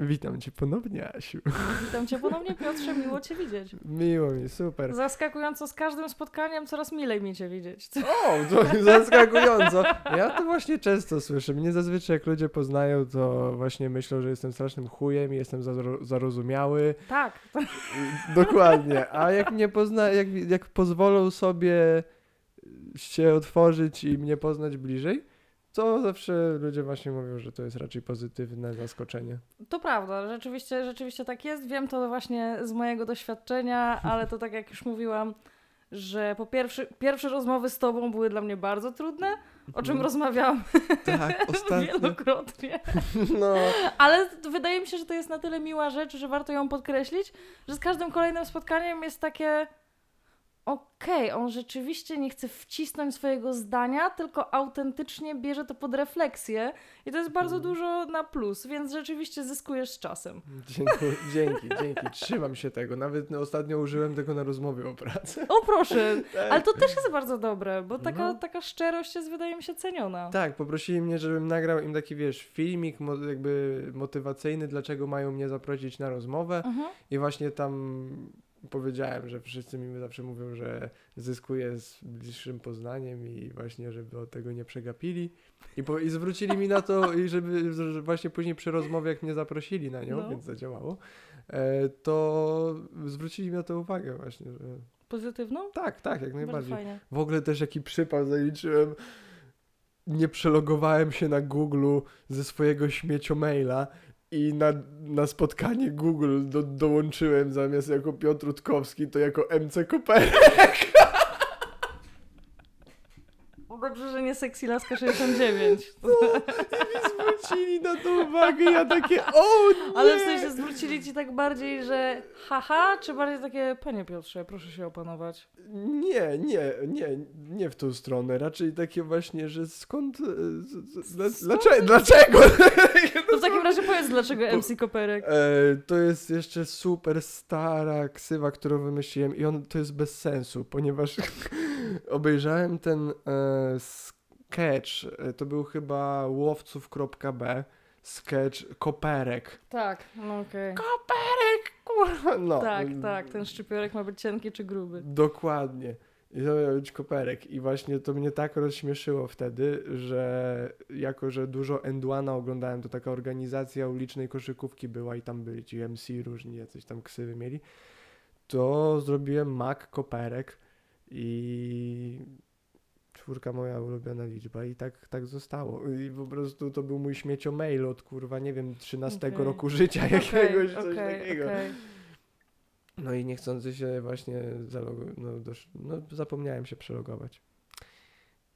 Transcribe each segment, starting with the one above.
Witam cię ponownie, Asiu. Witam cię ponownie, Piotrze, miło cię widzieć. Miło mi, super. Zaskakująco z każdym spotkaniem coraz milej mi cię widzieć. O, to zaskakująco. Ja to właśnie często słyszę. Mnie zazwyczaj jak ludzie poznają, to właśnie myślą, że jestem strasznym chujem i jestem zaro- zarozumiały. Tak, Dokładnie. A jak mnie pozna, jak, jak pozwolą sobie się otworzyć i mnie poznać bliżej, to zawsze ludzie właśnie mówią, że to jest raczej pozytywne zaskoczenie. to prawda, rzeczywiście, rzeczywiście tak jest. Wiem to właśnie z mojego doświadczenia, ale to tak jak już mówiłam, że po pierwsze, pierwsze rozmowy z tobą były dla mnie bardzo trudne, o czym Mhm. rozmawiałam Tak, wielokrotnie. No, Ale wydaje mi się, że to jest na tyle miła rzecz, że warto ją podkreślić, że z każdym kolejnym spotkaniem jest takie. Okej, on rzeczywiście nie chce wcisnąć swojego zdania, tylko autentycznie bierze to pod refleksję i to jest bardzo Mhm. dużo na plus, więc rzeczywiście zyskujesz z czasem. dziękuję, dzięki, dzięki. Trzymam się tego. Nawet ostatnio użyłem tego na rozmowie o pracy. O proszę, Tak. ale to też jest bardzo dobre, bo taka, No. taka szczerość jest wydaje mi się ceniona. Tak, poprosili mnie, żebym nagrał im taki, wiesz, filmik mo- jakby motywacyjny, dlaczego mają mnie zaprosić na rozmowę Mhm. i właśnie tam powiedziałem, że wszyscy mi zawsze mówią, że zyskuję z bliższym poznaniem i właśnie, żeby od tego nie przegapili i, po- i zwrócili mi na to i żeby że właśnie później przy rozmowie, jak mnie zaprosili na nią, No. więc zadziałało, e, to zwrócili mi na to uwagę właśnie, że Pozytywną? tak, tak, jak najbardziej. W ogóle też jaki przypał zaliczyłem. Nie przelogowałem się na Google ze swojego śmieciomaila i na, na spotkanie Google do, dołączyłem zamiast jako Piotr Rutkowski, to jako MC Koperek. Dobrze, że nie sexy laska 69. Zwrócili na to uwagę, ja takie, o nie! Ale w sensie zwrócili ci tak bardziej, że haha, czy bardziej takie, panie Piotrze, proszę się opanować. Nie, nie, nie, nie w tą stronę, raczej takie właśnie, że skąd, e, dlaczego, dlaczego? To w takim razie powiedz, dlaczego MC Koperek. E, to jest jeszcze super stara ksywa, którą wymyśliłem i on to jest bez sensu, ponieważ obejrzałem ten e, sketch, e, to był chyba łowców.b, sketch Koperek. Tak, no okej. Koperek, kurwa, no. Tak, tak, ten szczypiorek ma być cienki czy gruby. Dokładnie. I to miał być koperek. I właśnie to mnie tak rozśmieszyło wtedy, że jako, że dużo Endłana oglądałem, to taka organizacja ulicznej koszykówki była i tam byli ci MC różni, jacyś tam ksywy mieli, to zrobiłem Mac koperek i czwórka moja ulubiona liczba i tak, tak zostało. I po prostu to był mój śmiecio mail od kurwa, nie wiem, 13 Okej. roku życia jakiegoś, coś okej, takiego. No i niechcący się właśnie zalogu... no, dosz... no zapomniałem się przelogować.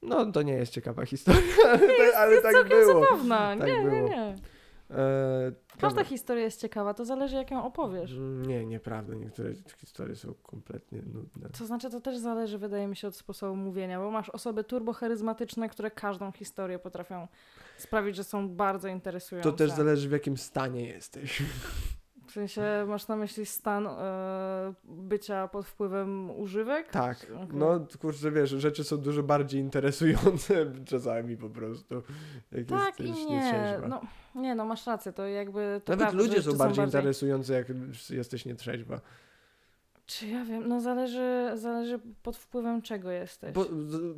No to nie jest ciekawa historia, ale, tak, ale Jest tak było. zabawna. Tak nie, nie, było. nie. E, Każda dobra. historia jest ciekawa, to zależy jak ją opowiesz. Mm, Nie, nieprawda. Niektóre historie są kompletnie nudne. To znaczy, to też zależy, wydaje mi się, od sposobu mówienia, bo masz osoby turbocharyzmatyczne, które każdą historię potrafią sprawić, że są bardzo interesujące. To też zależy w jakim stanie jesteś. W sensie masz na myśli stan e, bycia pod wpływem używek? Tak, Okej. no kurczę, wiesz, rzeczy są dużo bardziej interesujące czasami po prostu. Jak Tak jesteś i nie. No, nie, no masz rację, to jakby. To Nawet prawda, ludzie są rzeczy bardziej interesujące, jak jesteś nietrzeźwa. Czy ja wiem, no zależy, zależy pod wpływem czego jesteś. Bo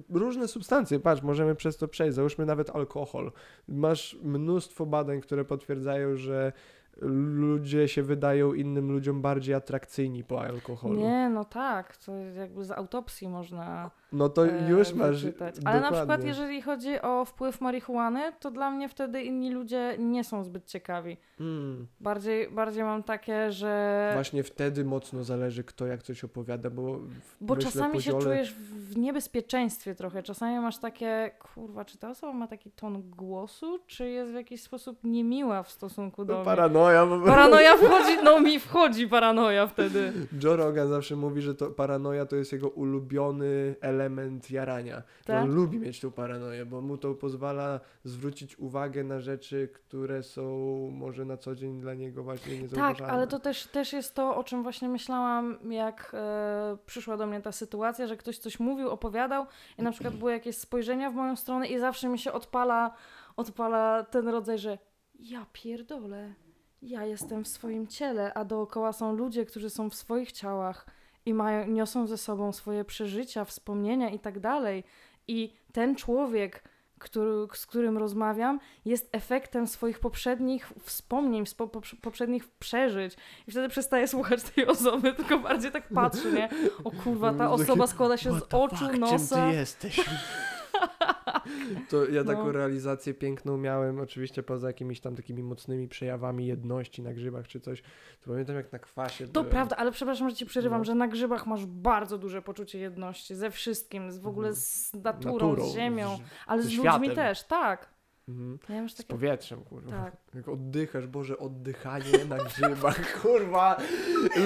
różne substancje, patrz, możemy przez to przejść. Załóżmy nawet alkohol. Masz mnóstwo badań, które potwierdzają, że ludzie się wydają innym ludziom bardziej atrakcyjni po alkoholu. Nie, no tak, to jakby z autopsji można No to e, już masz. wyczytać. Ale na przykład dokładnie. jeżeli chodzi o wpływ marihuany, to dla mnie wtedy inni ludzie nie są zbyt ciekawi. Mm. Bardziej, bardziej mam takie, że... Właśnie wtedy mocno zależy, kto jak coś opowiada, bo. Bo czasami się czujesz w niebezpieczeństwie trochę. Czasami masz takie, kurwa, czy ta osoba ma taki ton głosu, czy jest w jakiś sposób niemiła w stosunku do No, mnie? paranoja. Paranoja wchodzi, no mi wchodzi paranoja wtedy. Joe Rogan zawsze mówi, że to paranoja to jest jego ulubiony element jarania. Że Tak? On lubi mieć tą paranoję, bo mu to pozwala zwrócić uwagę na rzeczy, które są może na co dzień dla niego właśnie Tak, niezauważalne. ale to też, też jest to, o czym właśnie myślałam, jak e, przyszła do mnie ta sytuacja, że ktoś coś mówił, opowiadał i na przykład były jakieś spojrzenia w moją stronę i zawsze mi się odpala, odpala ten rodzaj, że ja pierdolę. ja jestem w swoim ciele, a dookoła są ludzie, którzy są w swoich ciałach i mają, niosą ze sobą swoje przeżycia, wspomnienia i tak dalej. I ten człowiek, który, z którym rozmawiam, jest efektem swoich poprzednich wspomnień, spo, poprze- poprzednich przeżyć. I wtedy przestaję słuchać tej osoby, tylko bardziej tak patrzę, nie? O kurwa, ta osoba składa się z oczu, nosa. Czym ty jesteś? To ja taką No. realizację piękną miałem, oczywiście poza jakimiś tam takimi mocnymi przejawami jedności na grzybach czy coś. To pamiętam jak na kwasie To byłem. prawda, ale przepraszam, że ci przerywam, No. że na grzybach masz bardzo duże poczucie jedności ze wszystkim, z w ogóle Mhm. z naturą, z ziemią, ale z światem. ludźmi też, tak. Mhm. Ja Z takie... powietrzem, kurwa. Tak. Jak oddychasz, Boże, oddychanie na grzybach, kurwa.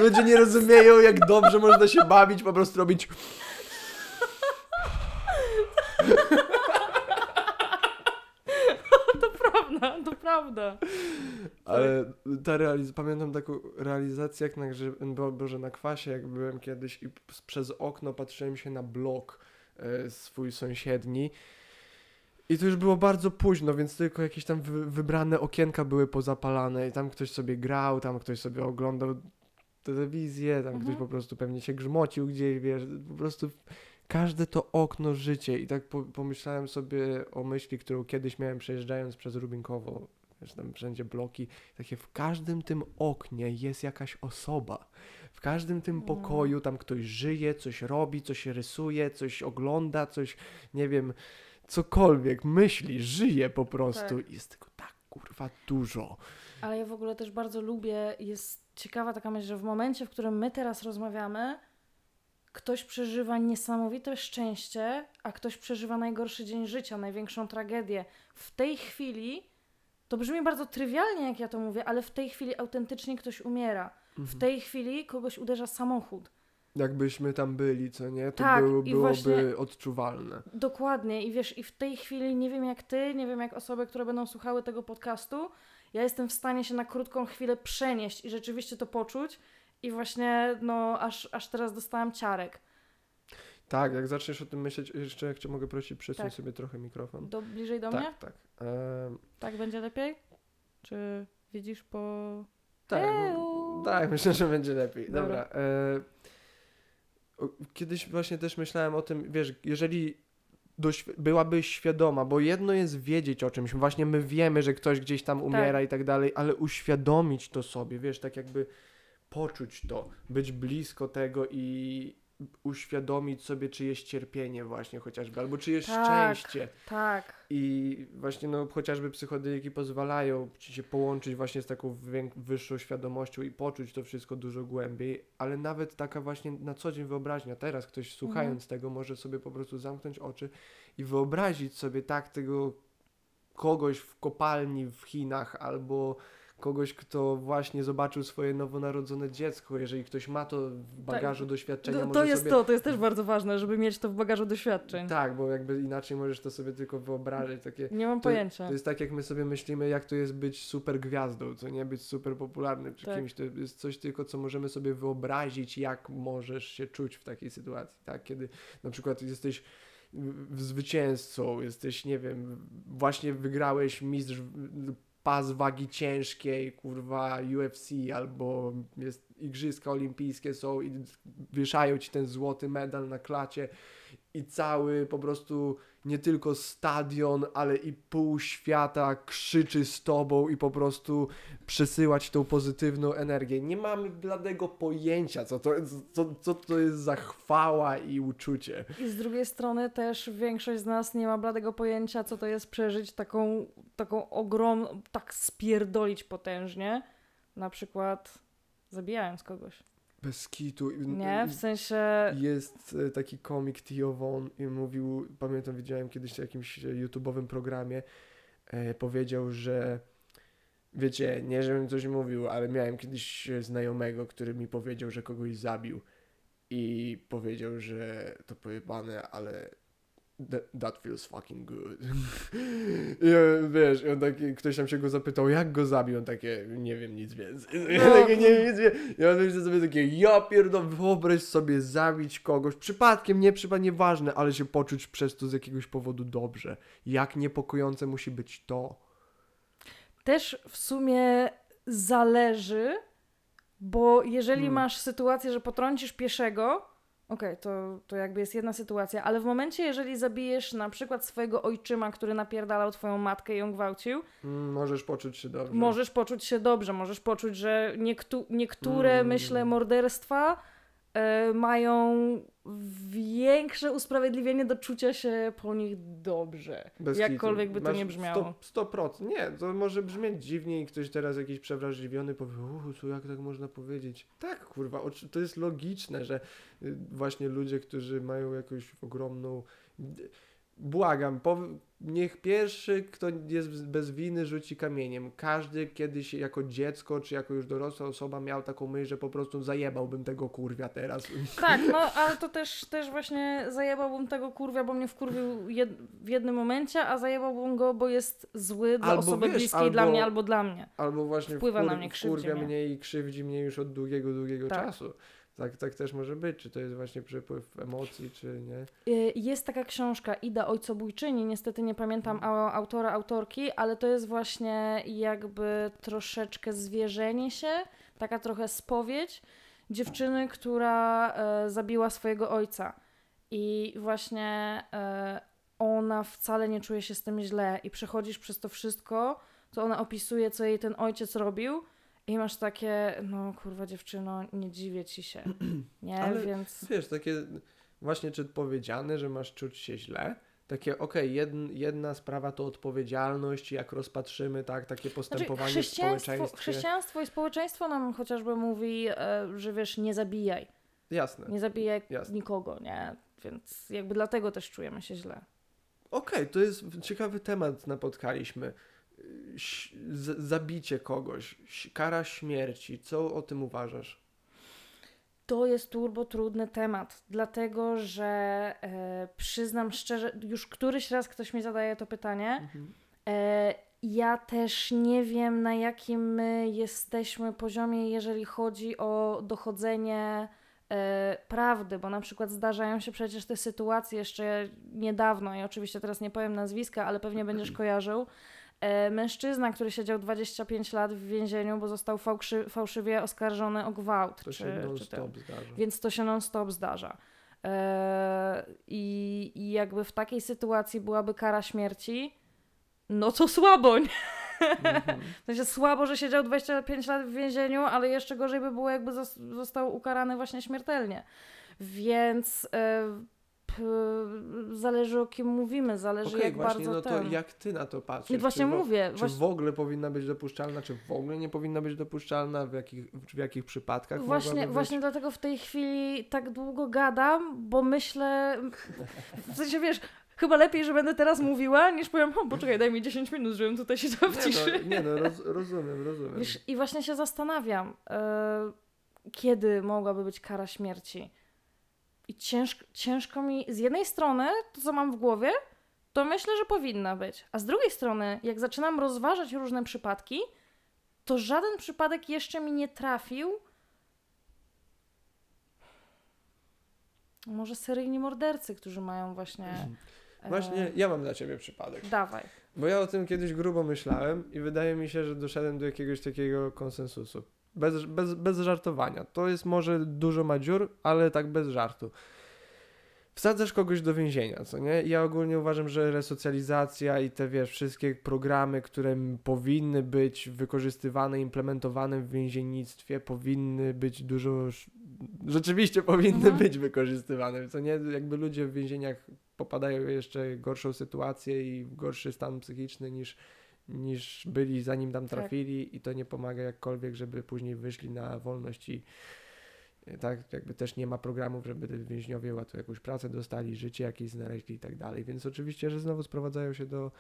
Ludzie nie rozumieją, jak dobrze można się bawić, po prostu robić... To prawda, to prawda. Ale ta realiz- pamiętam taką realizację jak na grzyb... Bo, Boże, na kwasie, jak byłem kiedyś i p- przez okno patrzyłem się na blok e, swój sąsiedni. I to już było bardzo późno, więc tylko jakieś tam wy- wybrane okienka były pozapalane i tam ktoś sobie grał, tam ktoś sobie oglądał telewizję, tam ktoś Mhm. po prostu pewnie się grzmocił gdzieś, wiesz, po prostu każde to okno życie i tak po, pomyślałem sobie o myśli, którą kiedyś miałem przejeżdżając przez Rubinkowo, wiesz, tam wszędzie bloki, takie w każdym tym oknie jest jakaś osoba. W każdym tym No. pokoju tam ktoś żyje, coś robi, coś rysuje, coś ogląda, coś, nie wiem, cokolwiek, myśli, żyje po prostu. Tak. I Jest tego tak kurwa dużo. Ale ja w ogóle też bardzo lubię, jest ciekawa taka myśl, że w momencie, w którym my teraz rozmawiamy, ktoś przeżywa niesamowite szczęście, a ktoś przeżywa najgorszy dzień życia, największą tragedię. W tej chwili, to brzmi bardzo trywialnie, jak ja to mówię, ale w tej chwili autentycznie ktoś umiera. W Mhm. tej chwili kogoś uderza samochód. Jakbyśmy tam byli, co nie, to Tak, było, byłoby odczuwalne. Dokładnie i wiesz, i w tej chwili nie wiem jak ty, nie wiem jak osoby, które będą słuchały tego podcastu, ja jestem w stanie się na krótką chwilę przenieść i rzeczywiście to poczuć i właśnie, no, aż, aż teraz dostałam ciarek. Tak, jak zaczniesz o tym myśleć, jeszcze jak cię mogę prosić, przesuń Tak. sobie trochę mikrofon. Do, bliżej do tak, mnie? tak. Em, Tak będzie lepiej? Czy widzisz po... tak, Euu. tak, myślę, że będzie lepiej. Dobra. Dobra. e, kiedyś właśnie też myślałem o tym, wiesz, jeżeli doświ- byłabyś świadoma, bo jedno jest wiedzieć o czymś, właśnie my wiemy, że ktoś gdzieś tam umiera i tak dalej, ale uświadomić to sobie, wiesz, tak jakby poczuć to, być blisko tego i uświadomić sobie czyjeś cierpienie właśnie chociażby, albo czyjeś Tak. szczęście. Tak, I właśnie no, chociażby psychodeliki pozwalają ci się połączyć właśnie z taką wyższą świadomością i poczuć to wszystko dużo głębiej, ale nawet taka właśnie na co dzień wyobraźnia, teraz ktoś słuchając tego może sobie po prostu zamknąć oczy i wyobrazić sobie tak tego kogoś w kopalni w Chinach albo kogoś, kto właśnie zobaczył swoje nowonarodzone dziecko, jeżeli ktoś ma to w bagażu doświadczenia, to, może to jest sobie... to, to jest też bardzo ważne, żeby mieć to w bagażu doświadczeń. Tak, bo jakby inaczej możesz to sobie tylko wyobrazić, takie Nie mam To- pojęcia. to jest tak, jak my sobie myślimy, jak to jest być super gwiazdą, co nie być super popularnym czy Tak. kimś. To jest coś tylko, co możemy sobie wyobrazić, jak możesz się czuć w takiej sytuacji, tak? Kiedy na przykład jesteś zwycięzcą, jesteś, nie wiem, właśnie wygrałeś mistrz pas wagi ciężkiej, kurwa, UFC, albo jest igrzyska olimpijskie są i wieszają ci ten złoty medal na klacie i cały po prostu nie tylko stadion, ale i pół świata krzyczy z tobą i po prostu przesyłać tą pozytywną energię. Nie mamy bladego pojęcia, co to, co, co to jest za chwała i uczucie. I z drugiej strony też większość z nas nie ma bladego pojęcia, co to jest przeżyć taką, taką ogromną, tak spierdolić potężnie, na przykład zabijając kogoś. Bez kitu. Nie? W sensie... Jest e, taki komik Tio Von i mówił, pamiętam, widziałem kiedyś w jakimś e, YouTube'owym programie, e, powiedział, że wiecie, nie żebym coś mówił, ale miałem kiedyś e, znajomego, który mi powiedział, że kogoś zabił i powiedział, że to pojebane, ale that, that feels fucking good. I on, wiesz, i on taki, ktoś tam się go zapytał, jak go zabił, on takie, nie wiem nic więcej. Ja No. takie, nie wiem nic więcej. Ja myślę sobie takie, ja pierdolę, wyobraź sobie zabić kogoś, przypadkiem, nie przypadkiem, nieważne, ale się poczuć przez to z jakiegoś powodu dobrze. Jak niepokojące musi być to. Też w sumie zależy, bo jeżeli Hmm. masz sytuację, że potrącisz pieszego, okej, to, to jakby jest jedna sytuacja, ale w momencie, jeżeli zabijesz na przykład swojego ojczyma, który napierdalał twoją matkę i ją gwałcił, Mm, możesz poczuć się dobrze. możesz poczuć się dobrze, możesz poczuć, że niektó- niektóre, Mm. myślę, morderstwa mają większe usprawiedliwienie do czucia się po nich dobrze. Bez Jakkolwiek by to Masz nie brzmiało. 100%, 100%. Nie, to może brzmieć dziwnie i ktoś teraz jakiś przewrażliwiony powie, uuu, co jak tak można powiedzieć? Tak, kurwa, to jest logiczne, że y, właśnie ludzie, którzy mają jakąś ogromną... Błagam, niech pierwszy, kto jest bez winy, rzuci kamieniem. Każdy kiedyś jako dziecko, czy jako już dorosła osoba miał taką myśl, że po prostu zajebałbym tego kurwia teraz. Tak, no ale to też, też właśnie zajebałbym tego kurwia, bo mnie wkurwił jed, w jednym momencie, a zajebałbym go, bo jest zły dla Albo osoby wiesz, bliskiej dla albo- mnie albo dla mnie. Albo właśnie Wpływa na mnie, krzywdzi mnie. mnie i krzywdzi mnie już od długiego, długiego Tak. czasu. Tak, tak też może być, czy to jest właśnie przepływ emocji, czy nie. Y, Jest taka książka Ida Ojcobójczyni, niestety nie pamiętam au- autora, autorki, ale to jest właśnie jakby troszeczkę zwierzenie się, taka trochę spowiedź dziewczyny, która e, zabiła swojego ojca. I właśnie e, ona wcale nie czuje się z tym źle i przechodzisz przez to wszystko, to ona opisuje, co jej ten ojciec robił i masz takie, no kurwa dziewczyno, nie dziwię ci się, nie? Ale Więc... Wiesz, takie właśnie czy powiedziane, że masz czuć się źle. Takie, okej, jedn, jedna sprawa to odpowiedzialność, jak rozpatrzymy, tak, takie postępowanie w Znaczy, chrześcijaństwo, społeczeństwie. chrześcijaństwo i społeczeństwo nam chociażby mówi, e, że wiesz, nie zabijaj. Jasne. Nie zabijaj Jasne. nikogo, nie? Więc jakby dlatego też czujemy się źle. Okej, to jest ciekawy temat, napotkaliśmy. Zabicie kogoś, kara śmierci. Co o tym uważasz? To jest turbo trudny temat, dlatego że e, przyznam szczerze, już któryś raz ktoś mi zadaje to pytanie. E, ja też nie wiem, na jakim my jesteśmy poziomie, jeżeli chodzi o dochodzenie e, prawdy, bo na przykład zdarzają się przecież te sytuacje jeszcze niedawno, i oczywiście teraz nie powiem nazwiska, ale pewnie będziesz kojarzył. E, mężczyzna, który siedział 25 lat w więzieniu, bo został fałszy, fałszywie oskarżony o gwałt. To czy, się non-stop zdarza. więc to się non-stop zdarza. Eee, i, I jakby w takiej sytuacji byłaby kara śmierci, no to słabo, nie? Mhm. W sensie słabo, że siedział 25 lat w więzieniu, ale jeszcze gorzej by było, jakby zos- został ukarany właśnie śmiertelnie. Więc e, zależy o kim mówimy, zależy Okej, jak właśnie, bardzo no to ten... jak ty na to patrzysz? Nie, właśnie czy, mówię, czy właśnie, w ogóle powinna być dopuszczalna, czy w ogóle nie powinna być dopuszczalna, w jakich, w jakich przypadkach Właśnie, właśnie dlatego w tej chwili tak długo gadam, bo myślę, w sensie wiesz, chyba lepiej, że będę teraz mówiła, niż powiem, o poczekaj, daj mi 10 minut, żebym tutaj siedziała w ciszy. Nie no, nie no roz, rozumiem, rozumiem. Wiesz, I właśnie się zastanawiam, e, kiedy mogłaby być kara śmierci. I ciężko, ciężko mi, z jednej strony, to co mam w głowie, to myślę, że powinna być. A z drugiej strony, jak zaczynam rozważać różne przypadki, to żaden przypadek jeszcze mi nie trafił. Może seryjni mordercy, którzy mają właśnie. e, Właśnie ja mam dla ciebie przypadek. Dawaj. Bo ja o tym kiedyś grubo myślałem i wydaje mi się, że doszedłem do jakiegoś takiego konsensusu. Bez, bez, bez żartowania. To jest może dużo ma dziur, ale tak bez żartu. Wsadzasz kogoś do więzienia, co nie? Ja ogólnie uważam, że resocjalizacja i te, wiesz, wszystkie programy, które powinny być wykorzystywane, implementowane w więziennictwie, powinny być dużo... Rzeczywiście powinny Mhm. być wykorzystywane, co nie? Jakby ludzie w więzieniach popadają w jeszcze gorszą sytuację i w gorszy stan psychiczny niż, niż byli zanim tam Tak. trafili i to nie pomaga jakkolwiek, żeby później wyszli na wolność i e, tak jakby też nie ma programów, żeby więźniowie łatwo jakąś pracę dostali, życie jakieś znaleźli i tak dalej, więc oczywiście, że znowu sprowadzają się do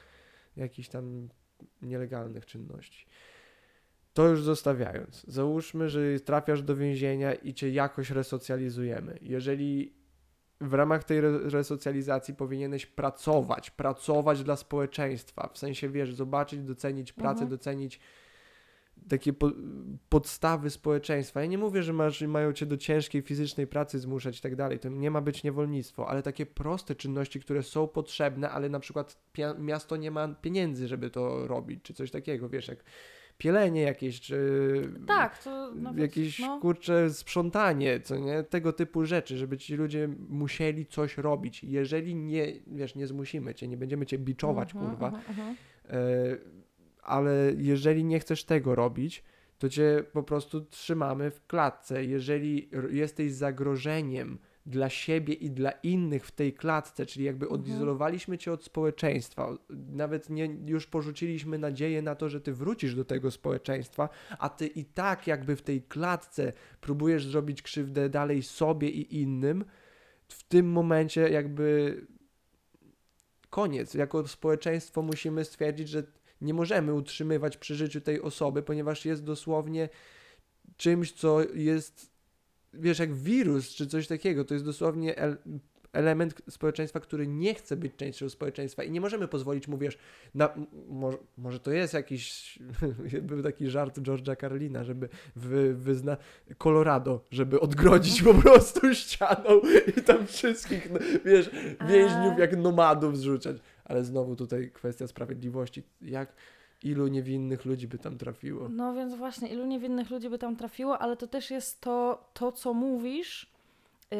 jakichś tam nielegalnych czynności. To już zostawiając, załóżmy, że trafiasz do więzienia i cię jakoś resocjalizujemy. Jeżeli w ramach tej re- resocjalizacji powinieneś pracować, pracować dla społeczeństwa, w sensie, wiesz, zobaczyć, docenić pracę, Mhm. docenić takie po, podstawy społeczeństwa. Ja nie mówię, że masz, mają cię do ciężkiej fizycznej pracy zmuszać i tak dalej, to nie ma być niewolnictwo, ale takie proste czynności, które są potrzebne, ale na przykład miasto nie ma pieniędzy, żeby to robić, czy coś takiego, wiesz, jak pielenie jakieś, czy Tak, to nawet, jakieś no, kurcze sprzątanie, co nie, tego typu rzeczy, żeby ci ludzie musieli coś robić. Jeżeli nie, wiesz, nie zmusimy cię, nie będziemy cię biczować, mhm, kurwa, mhm, mhm. e, ale jeżeli nie chcesz tego robić, to cię po prostu trzymamy w klatce. Jeżeli jesteś zagrożeniem dla siebie i dla innych w tej klatce, czyli jakby Mhm. odizolowaliśmy cię od społeczeństwa, nawet nie, już porzuciliśmy nadzieję na to, że ty wrócisz do tego społeczeństwa, a ty i tak jakby w tej klatce próbujesz zrobić krzywdę dalej sobie i innym, w tym momencie jakby koniec. Jako społeczeństwo musimy stwierdzić, że nie możemy utrzymywać przy życiu tej osoby, ponieważ jest dosłownie czymś, co jest, wiesz, jak wirus czy coś takiego. To jest dosłownie el element społeczeństwa, który nie chce być częścią społeczeństwa i nie możemy pozwolić mu, wiesz, na, może, może to jest jakiś, był taki żart George'a Carlina, żeby wy, wyzna Colorado, żeby odgrodzić po prostu ścianą i tam wszystkich, no, wiesz, więźniów jak nomadów zrzucać. Ale znowu tutaj kwestia sprawiedliwości. Jak ilu niewinnych ludzi by tam trafiło? No więc właśnie, ilu niewinnych ludzi by tam trafiło, ale to też jest to, to co mówisz, yy,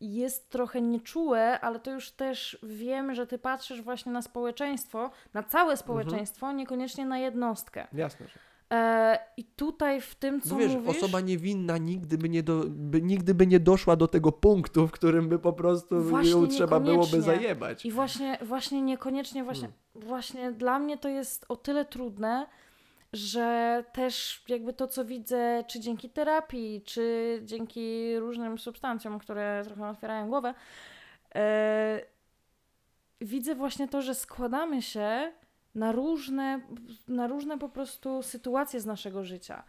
jest trochę nieczułe, ale to już też wiem, że ty patrzysz właśnie na społeczeństwo, na całe społeczeństwo, niekoniecznie na jednostkę. Jasne, że. E, I tutaj w tym, co No wiesz, mówisz... osoba niewinna nigdy by, nie do, by, nigdy by nie doszła do tego punktu, w którym by po prostu Właśnie ją trzeba byłoby zajebać. I właśnie, właśnie niekoniecznie, właśnie, Hmm. właśnie dla mnie to jest o tyle trudne, że też jakby to, co widzę, czy dzięki terapii, czy dzięki różnym substancjom, które trochę otwierają głowę, e, widzę właśnie to, że składamy się na różne, na różne po prostu sytuacje z naszego życia.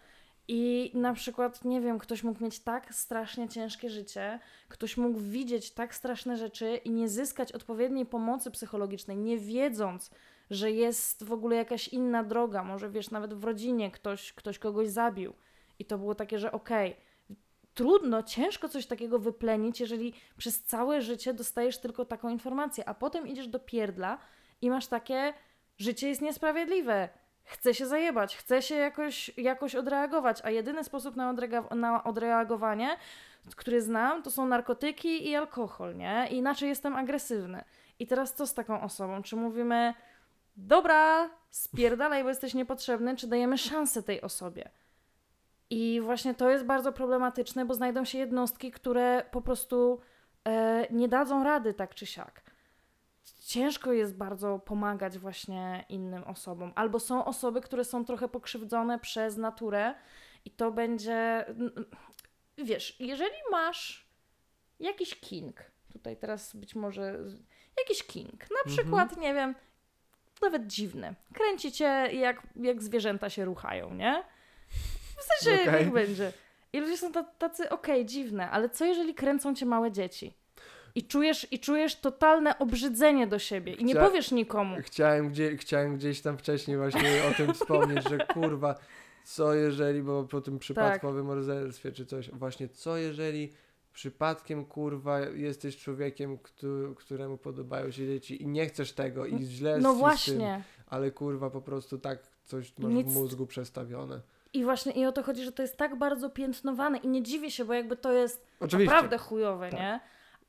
I na przykład, nie wiem, ktoś mógł mieć tak strasznie ciężkie życie, ktoś mógł widzieć tak straszne rzeczy i nie zyskać odpowiedniej pomocy psychologicznej, nie wiedząc, że jest w ogóle jakaś inna droga. Może wiesz, nawet w rodzinie ktoś, ktoś kogoś zabił. I to było takie, że okej, trudno, ciężko coś takiego wyplenić, jeżeli przez całe życie dostajesz tylko taką informację, a potem idziesz do pierdla i masz takie, życie jest niesprawiedliwe. Chcę się zajebać, chcę się jakoś, jakoś odreagować, a jedyny sposób na, odrega- na odreagowanie, który znam, to są narkotyki i alkohol, nie? Inaczej jestem agresywny. I teraz co z taką osobą? Czy mówimy, dobra, spierdalaj, bo jesteś niepotrzebny, czy dajemy szansę tej osobie? I właśnie to jest bardzo problematyczne, bo znajdą się jednostki, które po prostu e, nie dadzą rady tak czy siak. Ciężko jest bardzo pomagać właśnie innym osobom. Albo są osoby, które są trochę pokrzywdzone przez naturę i to będzie. Wiesz, jeżeli masz jakiś king, tutaj teraz być może jakiś king, na Mhm. przykład, nie wiem, nawet dziwny, kręci cię jak, jak zwierzęta się ruchają, nie? W sensie, Okej. niech będzie. I ludzie są ta- tacy, okej, dziwne, ale co jeżeli kręcą cię małe dzieci? I czujesz, I czujesz totalne obrzydzenie do siebie i nie Chcia- powiesz nikomu. Chciałem, gdzie, chciałem gdzieś tam wcześniej właśnie o tym wspomnieć, że kurwa, co jeżeli, bo po tym przypadkowym morderstwie czy coś, właśnie co jeżeli przypadkiem kurwa jesteś człowiekiem, któ- któremu podobają się dzieci i nie chcesz tego i źle No z tym, właśnie. ale kurwa po prostu tak coś masz Nic- w mózgu przestawione. I właśnie i o to chodzi, że to jest tak bardzo piętnowane i nie dziwię się, bo jakby to jest Oczywiście. naprawdę chujowe, Tak. nie?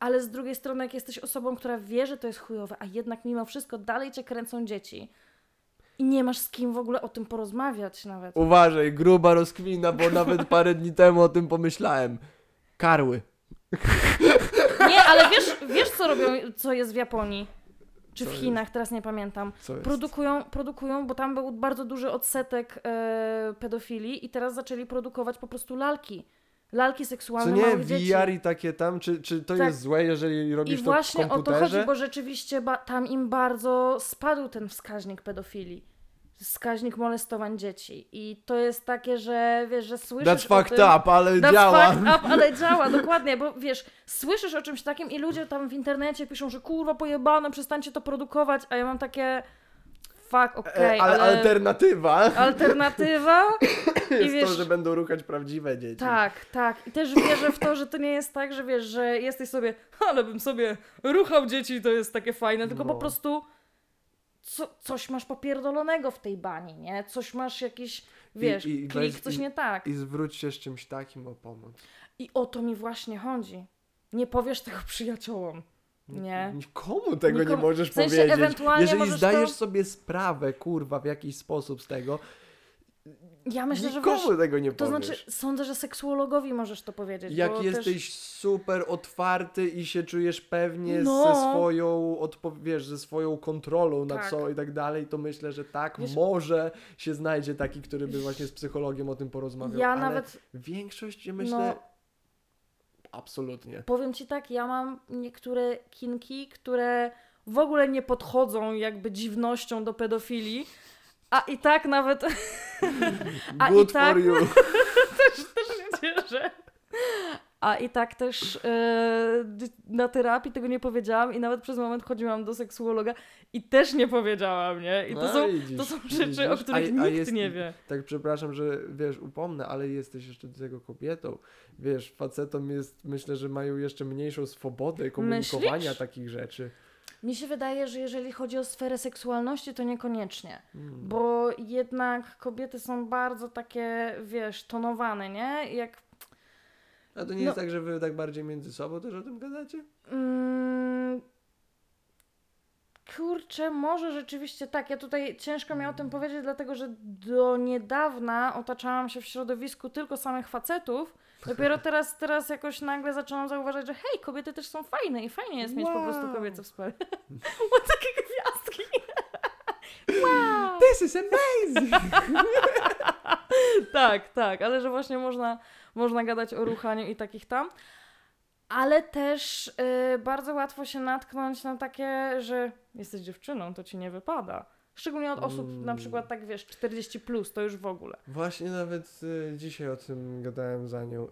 Ale z drugiej strony, jak jesteś osobą, która wie, że to jest chujowe, a jednak mimo wszystko dalej cię kręcą dzieci i nie masz z kim w ogóle o tym porozmawiać nawet. Uważaj, gruba rozkwina, bo nawet parę dni temu o tym pomyślałem. Karły. Nie, ale wiesz, wiesz co robią, co jest w Japonii? Czy Co w jest? Chinach, teraz nie pamiętam. Jest? Produkują, produkują, bo tam był bardzo duży odsetek e, pedofilii i teraz zaczęli produkować po prostu lalki. Lalki Co seksualne nie, małych dzieci. VR i takie tam, czy, czy to Tak. jest złe, jeżeli I robisz to w właśnie o to komputerze? chodzi, bo rzeczywiście tam im bardzo spadł ten wskaźnik pedofilii. Wskaźnik molestowań dzieci. I to jest takie, że wiesz, że słyszysz That's fucked tym, up, ale That's działa. fucked up, ale działa, dokładnie, bo wiesz, słyszysz o czymś takim i ludzie tam w internecie piszą, że kurwa pojebane, przestańcie to produkować, a ja mam takie fuck, okej, E, ale, ale, alternatywa alternatywa jest i wiesz, to, że będą ruchać prawdziwe dzieci. tak, tak. I też wierzę w to, że to nie jest tak, że wiesz, że jesteś sobie, ale bym sobie ruchał dzieci, to jest takie fajne, tylko No. po prostu co, coś masz popierdolonego w tej bani, nie? Coś masz jakiś, wiesz, i klik, weź- coś i- nie tak. I zwróć się z czymś takim o pomoc. I o to mi właśnie chodzi. Nie powiesz tego przyjaciołom. Nie. Nikomu tego Nikomu- nie możesz w sensie powiedzieć. ewentualnie Jeżeli zdajesz to- sobie sprawę, kurwa, w jakiś sposób z tego, Ja myślę, że nikomu wiesz, tego nie to powiesz. znaczy, sądzę, że seksuologowi możesz to powiedzieć. Jak jesteś Też... super otwarty i się czujesz pewnie No. ze swoją, odpo- wiesz, ze swoją kontrolą nad Tak. sobą i tak dalej, to myślę, że tak, Wiesz- może się znajdzie taki, który by właśnie z psychologiem o tym porozmawiał. Ja ale nawet, większość, myślę, no, absolutnie. powiem ci tak, ja mam niektóre kinki, które w ogóle nie podchodzą jakby dziwnością do pedofilii, a i tak nawet a i Good tak- for you. też, też się cieszę. A i tak też e, na terapii tego nie powiedziałam i nawet przez moment chodziłam do seksuologa i też nie powiedziałam, nie? I to, No, są, widzisz, to są rzeczy, widzisz? o których A- a nikt jest- nie wie. Tak, przepraszam, że wiesz, upomnę, ale jesteś jeszcze do tego kobietą. Wiesz, facetom jest, myślę, że mają jeszcze mniejszą swobodę komunikowania Myślisz? takich rzeczy. Mi się wydaje, że jeżeli chodzi o sferę seksualności, to niekoniecznie. Mm. Bo jednak kobiety są bardzo takie, wiesz, tonowane, nie? Jak A to nie no- jest tak, że wy tak bardziej między sobą też o tym gadacie? Mm, kurczę, może rzeczywiście tak. Ja tutaj ciężko mi o tym powiedzieć, dlatego że do niedawna otaczałam się w środowisku tylko samych facetów. Dopiero teraz, teraz jakoś nagle zaczęłam zauważać, że hej, kobiety też są fajne i fajnie jest mieć po prostu Wow. kobiece wsparcie. Mam takie gwiazdki. wow. This is amazing! tak, tak, ale że właśnie można, można gadać o ruchaniu i takich tam. Ale też y, bardzo łatwo się natknąć na takie, że jesteś dziewczyną, to ci nie wypada. Szczególnie od osób Mm. na przykład tak wiesz, 40 plus, to już w ogóle. Właśnie nawet y, dzisiaj o tym gadałem za nią. Y,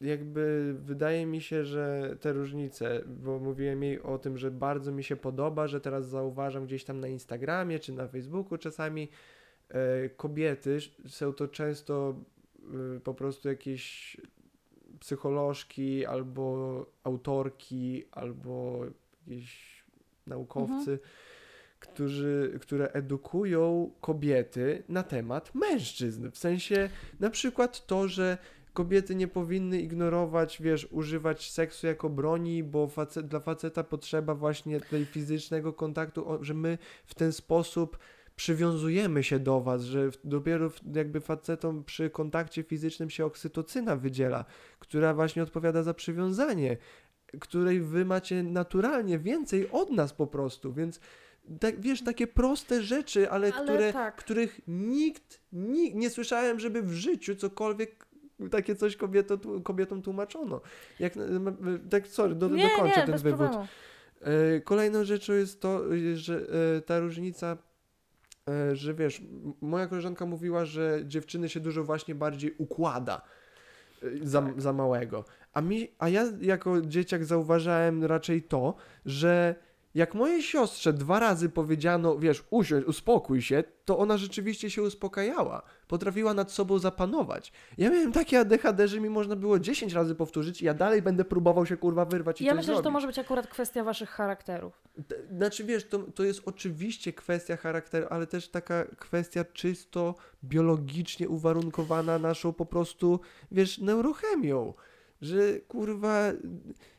jakby wydaje mi się, że te różnice, bo mówiłem jej o tym, że bardzo mi się podoba, że teraz zauważam gdzieś tam na Instagramie czy na Facebooku czasami y, kobiety, są to często po prostu jakieś psycholożki albo autorki albo jakieś naukowcy, którzy, które edukują kobiety na temat mężczyzn. W sensie na przykład to, że kobiety nie powinny ignorować, wiesz, używać seksu jako broni, bo facet, dla faceta potrzeba właśnie tej fizycznego kontaktu, że my w ten sposób przywiązujemy się do was, że dopiero jakby facetom przy kontakcie fizycznym się oksytocyna wydziela, która właśnie odpowiada za przywiązanie, której wy macie naturalnie więcej od nas po prostu, więc tak, wiesz, takie proste rzeczy, ale, Ale które, tak. których nikt, nikt, nie słyszałem, żeby w życiu cokolwiek takie coś kobieto, kobietom tłumaczono. Jak, tak, sorry, do, nie, dokończę nie, ten wywód. problemu. E, Kolejną rzeczą jest to, e, że e, ta różnica, e, że wiesz, moja koleżanka mówiła, że dziewczyny się dużo właśnie bardziej układa e, za, Tak. za małego. A, mi, a ja jako dzieciak zauważałem raczej to, że jak mojej siostrze dwa razy powiedziano, wiesz, usiądź, uspokój się, to ona rzeczywiście się uspokajała. Potrafiła nad sobą zapanować. Ja miałem takie ADHD, że mi można było 10 razy powtórzyć i ja dalej będę próbował się kurwa wyrwać i Ja coś myślę, że to zrobić. może być akurat kwestia waszych charakterów. Znaczy wiesz, to, to jest oczywiście kwestia charakteru, ale też taka kwestia czysto biologicznie uwarunkowana naszą po prostu, wiesz, neurochemią. Że kurwa,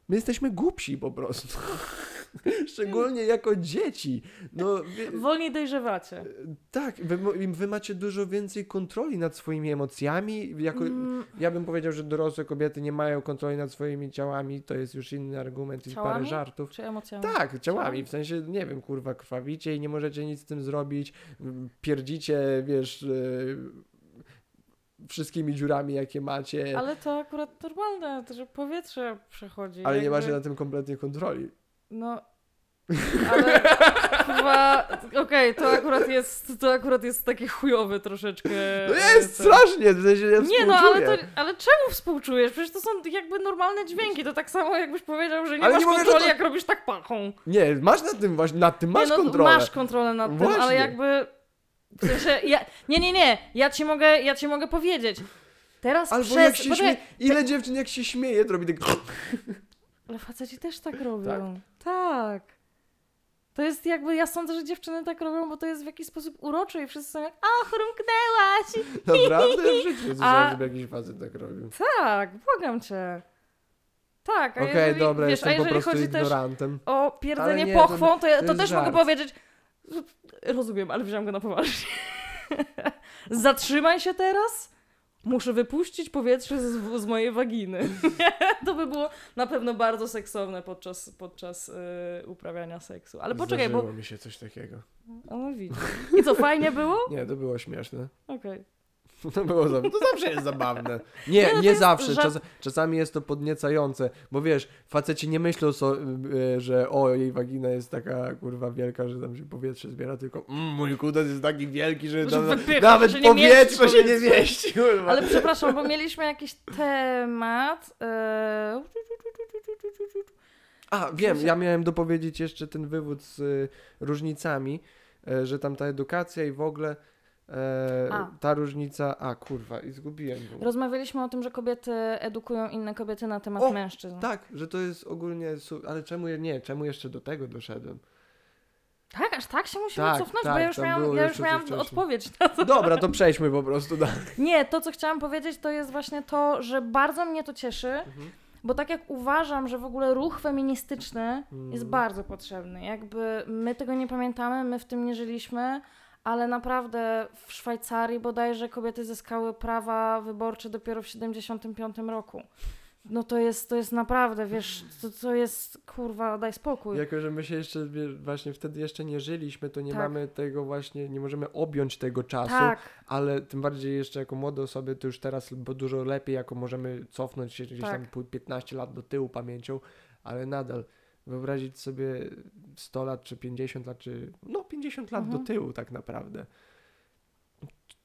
my jesteśmy głupsi po prostu. Szczególnie jako dzieci. No, wie, Wolniej dojrzewacie. tak, wy, wy macie dużo więcej kontroli nad swoimi emocjami. Jako, Mm, ja bym powiedział, że dorosłe kobiety nie mają kontroli nad swoimi ciałami. To jest już inny argument i parę żartów. czy emocjami? Tak, ciałami, w sensie, nie wiem, kurwa, krwawicie i nie możecie nic z tym zrobić, pierdzicie, wiesz, y, wszystkimi dziurami, jakie macie, ale, Ale to akurat normalne, to, że powietrze przechodzi. nie jakby- macie na tym kompletnie kontroli. No. Ale chyba. Okej, to akurat jest. To akurat jest taki chujowy troszeczkę. No e, jest ten- strasznie, w sensie ja Nie no, ale, to, ale czemu współczujesz? Przecież to są jakby normalne dźwięki. To tak samo jakbyś powiedział, że nie Ale masz nie mówię, kontroli, to- jak robisz tak pachą. Nie, masz nad tym właśnie, nad tym masz nie, no, kontrolę. Masz kontrolę nad tym, Właśnie. ale jakby. W sensie, ja, nie, nie, nie, ja ci mogę, ja ci mogę powiedzieć. Teraz Albo przez... jak się poczekaj, śmieje, ile dziewczyn jak się śmieje, to robi tak... Ale faceci też tak robią. Tak. To jest jakby, ja sądzę, że dziewczyny tak robią, bo to jest w jakiś sposób urocze i wszyscy są jak, a chrumknęłaś! Naprawdę? W życiu nie słyszałem, A- żeby jakiś facet tak robił. Tak, błagam cię. Tak, a Okej, jeżeli, dobra, wiesz, a jeżeli chodzi też o pierdzenie nie, to- pochwą, to, ja, to to, jest też mogę żart. powiedzieć, rozumiem, ale wziąłem go na poważnie. Zatrzymaj się teraz. Muszę wypuścić powietrze z, z mojej waginy. to by było na pewno bardzo seksowne podczas, podczas yy, uprawiania seksu. Ale poczekaj, bo... Zdarzyło mi się coś takiego. O, no widzisz. I co, fajnie było? Nie, to było śmieszne. Okej. To było zabawne. To zawsze jest zabawne. Nie, Nie, nie, no jest zawsze. żart- Czas, czasami jest to podniecające, bo wiesz, faceci nie myślą, so, y, że o, jej wagina jest taka kurwa wielka, że tam się powietrze zbiera, tylko mm, mój kutas jest taki wielki, że, Że tam, wypycha, nawet że nie mieści powietrze się nie powietrze. mieści. Kurwa. Ale przepraszam, bo mieliśmy jakiś temat. Yy... A, wiem, ja miałem dopowiedzieć jeszcze ten wywód z y, różnicami, e, że tam ta edukacja i w ogóle e, ta różnica. A, kurwa, i zgubiłem. go. Rozmawialiśmy o tym, że kobiety edukują inne kobiety na temat O, mężczyzn. Tak, że to jest ogólnie. Ale czemu nie? Czemu jeszcze do tego doszedłem? Tak, aż tak się musimy Tak, cofnąć, bo tak, ja już miałam, ja już miałam odpowiedź na to. Dobra, to przejdźmy po prostu dalej. Nie, to co chciałam powiedzieć to jest właśnie to, że bardzo mnie to cieszy, Mhm. bo tak jak uważam, że w ogóle ruch feministyczny jest Mhm. bardzo potrzebny. Jakby my tego nie pamiętamy, my w tym nie żyliśmy, ale naprawdę w Szwajcarii bodajże kobiety zyskały prawa wyborcze dopiero w 75 roku. No to jest, to jest naprawdę, wiesz, to, to jest, kurwa, daj spokój. Jako, że my się jeszcze właśnie wtedy jeszcze nie żyliśmy, to nie Tak. mamy tego właśnie, nie możemy objąć tego czasu, Tak, ale tym bardziej jeszcze jako młode osoby, to już teraz bo dużo lepiej, jako możemy cofnąć się gdzieś Tak. tam pół- 15 lat do tyłu pamięcią, ale nadal wyobrazić sobie 100 lat, czy 50 lat, czy no 50 lat Mhm. do tyłu tak naprawdę.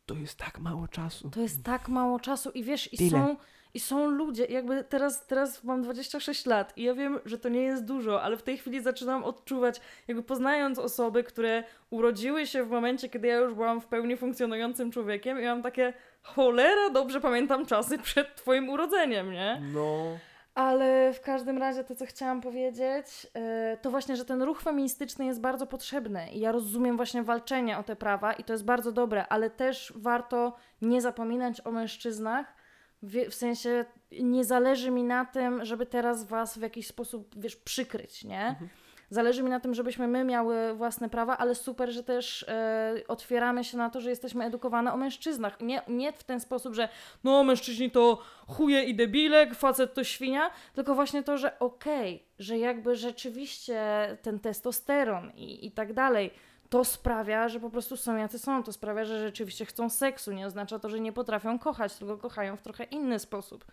To jest tak mało czasu. To jest tak mało czasu i wiesz, i Tyle. są, i są ludzie, jakby teraz, teraz mam 26 lat i ja wiem, że to nie jest dużo, ale w tej chwili zaczynam odczuwać, jakby poznając osoby, które urodziły się w momencie, kiedy ja już byłam w pełni funkcjonującym człowiekiem i mam takie, cholera, dobrze pamiętam czasy przed twoim urodzeniem, nie? No. Ale w każdym razie to, co chciałam powiedzieć, e, to właśnie, że ten ruch feministyczny jest bardzo potrzebny i ja rozumiem właśnie walczenie o te prawa i to jest bardzo dobre, ale też warto nie zapominać o mężczyznach, w, sensie nie zależy mi na tym, żeby teraz was w jakiś sposób, wiesz, przykryć, nie? Mhm. Zależy mi na tym, żebyśmy my miały własne prawa, ale super, że też e, otwieramy się na to, że jesteśmy edukowane o mężczyznach. Nie, nie w ten sposób, że no mężczyźni to chuje i debilek, facet to świnia, tylko właśnie to, że okej, że jakby rzeczywiście ten testosteron i, i tak dalej, to sprawia, że po prostu są jacy są, to sprawia, że rzeczywiście chcą seksu, nie oznacza to, że nie potrafią kochać, tylko kochają w trochę inny sposób.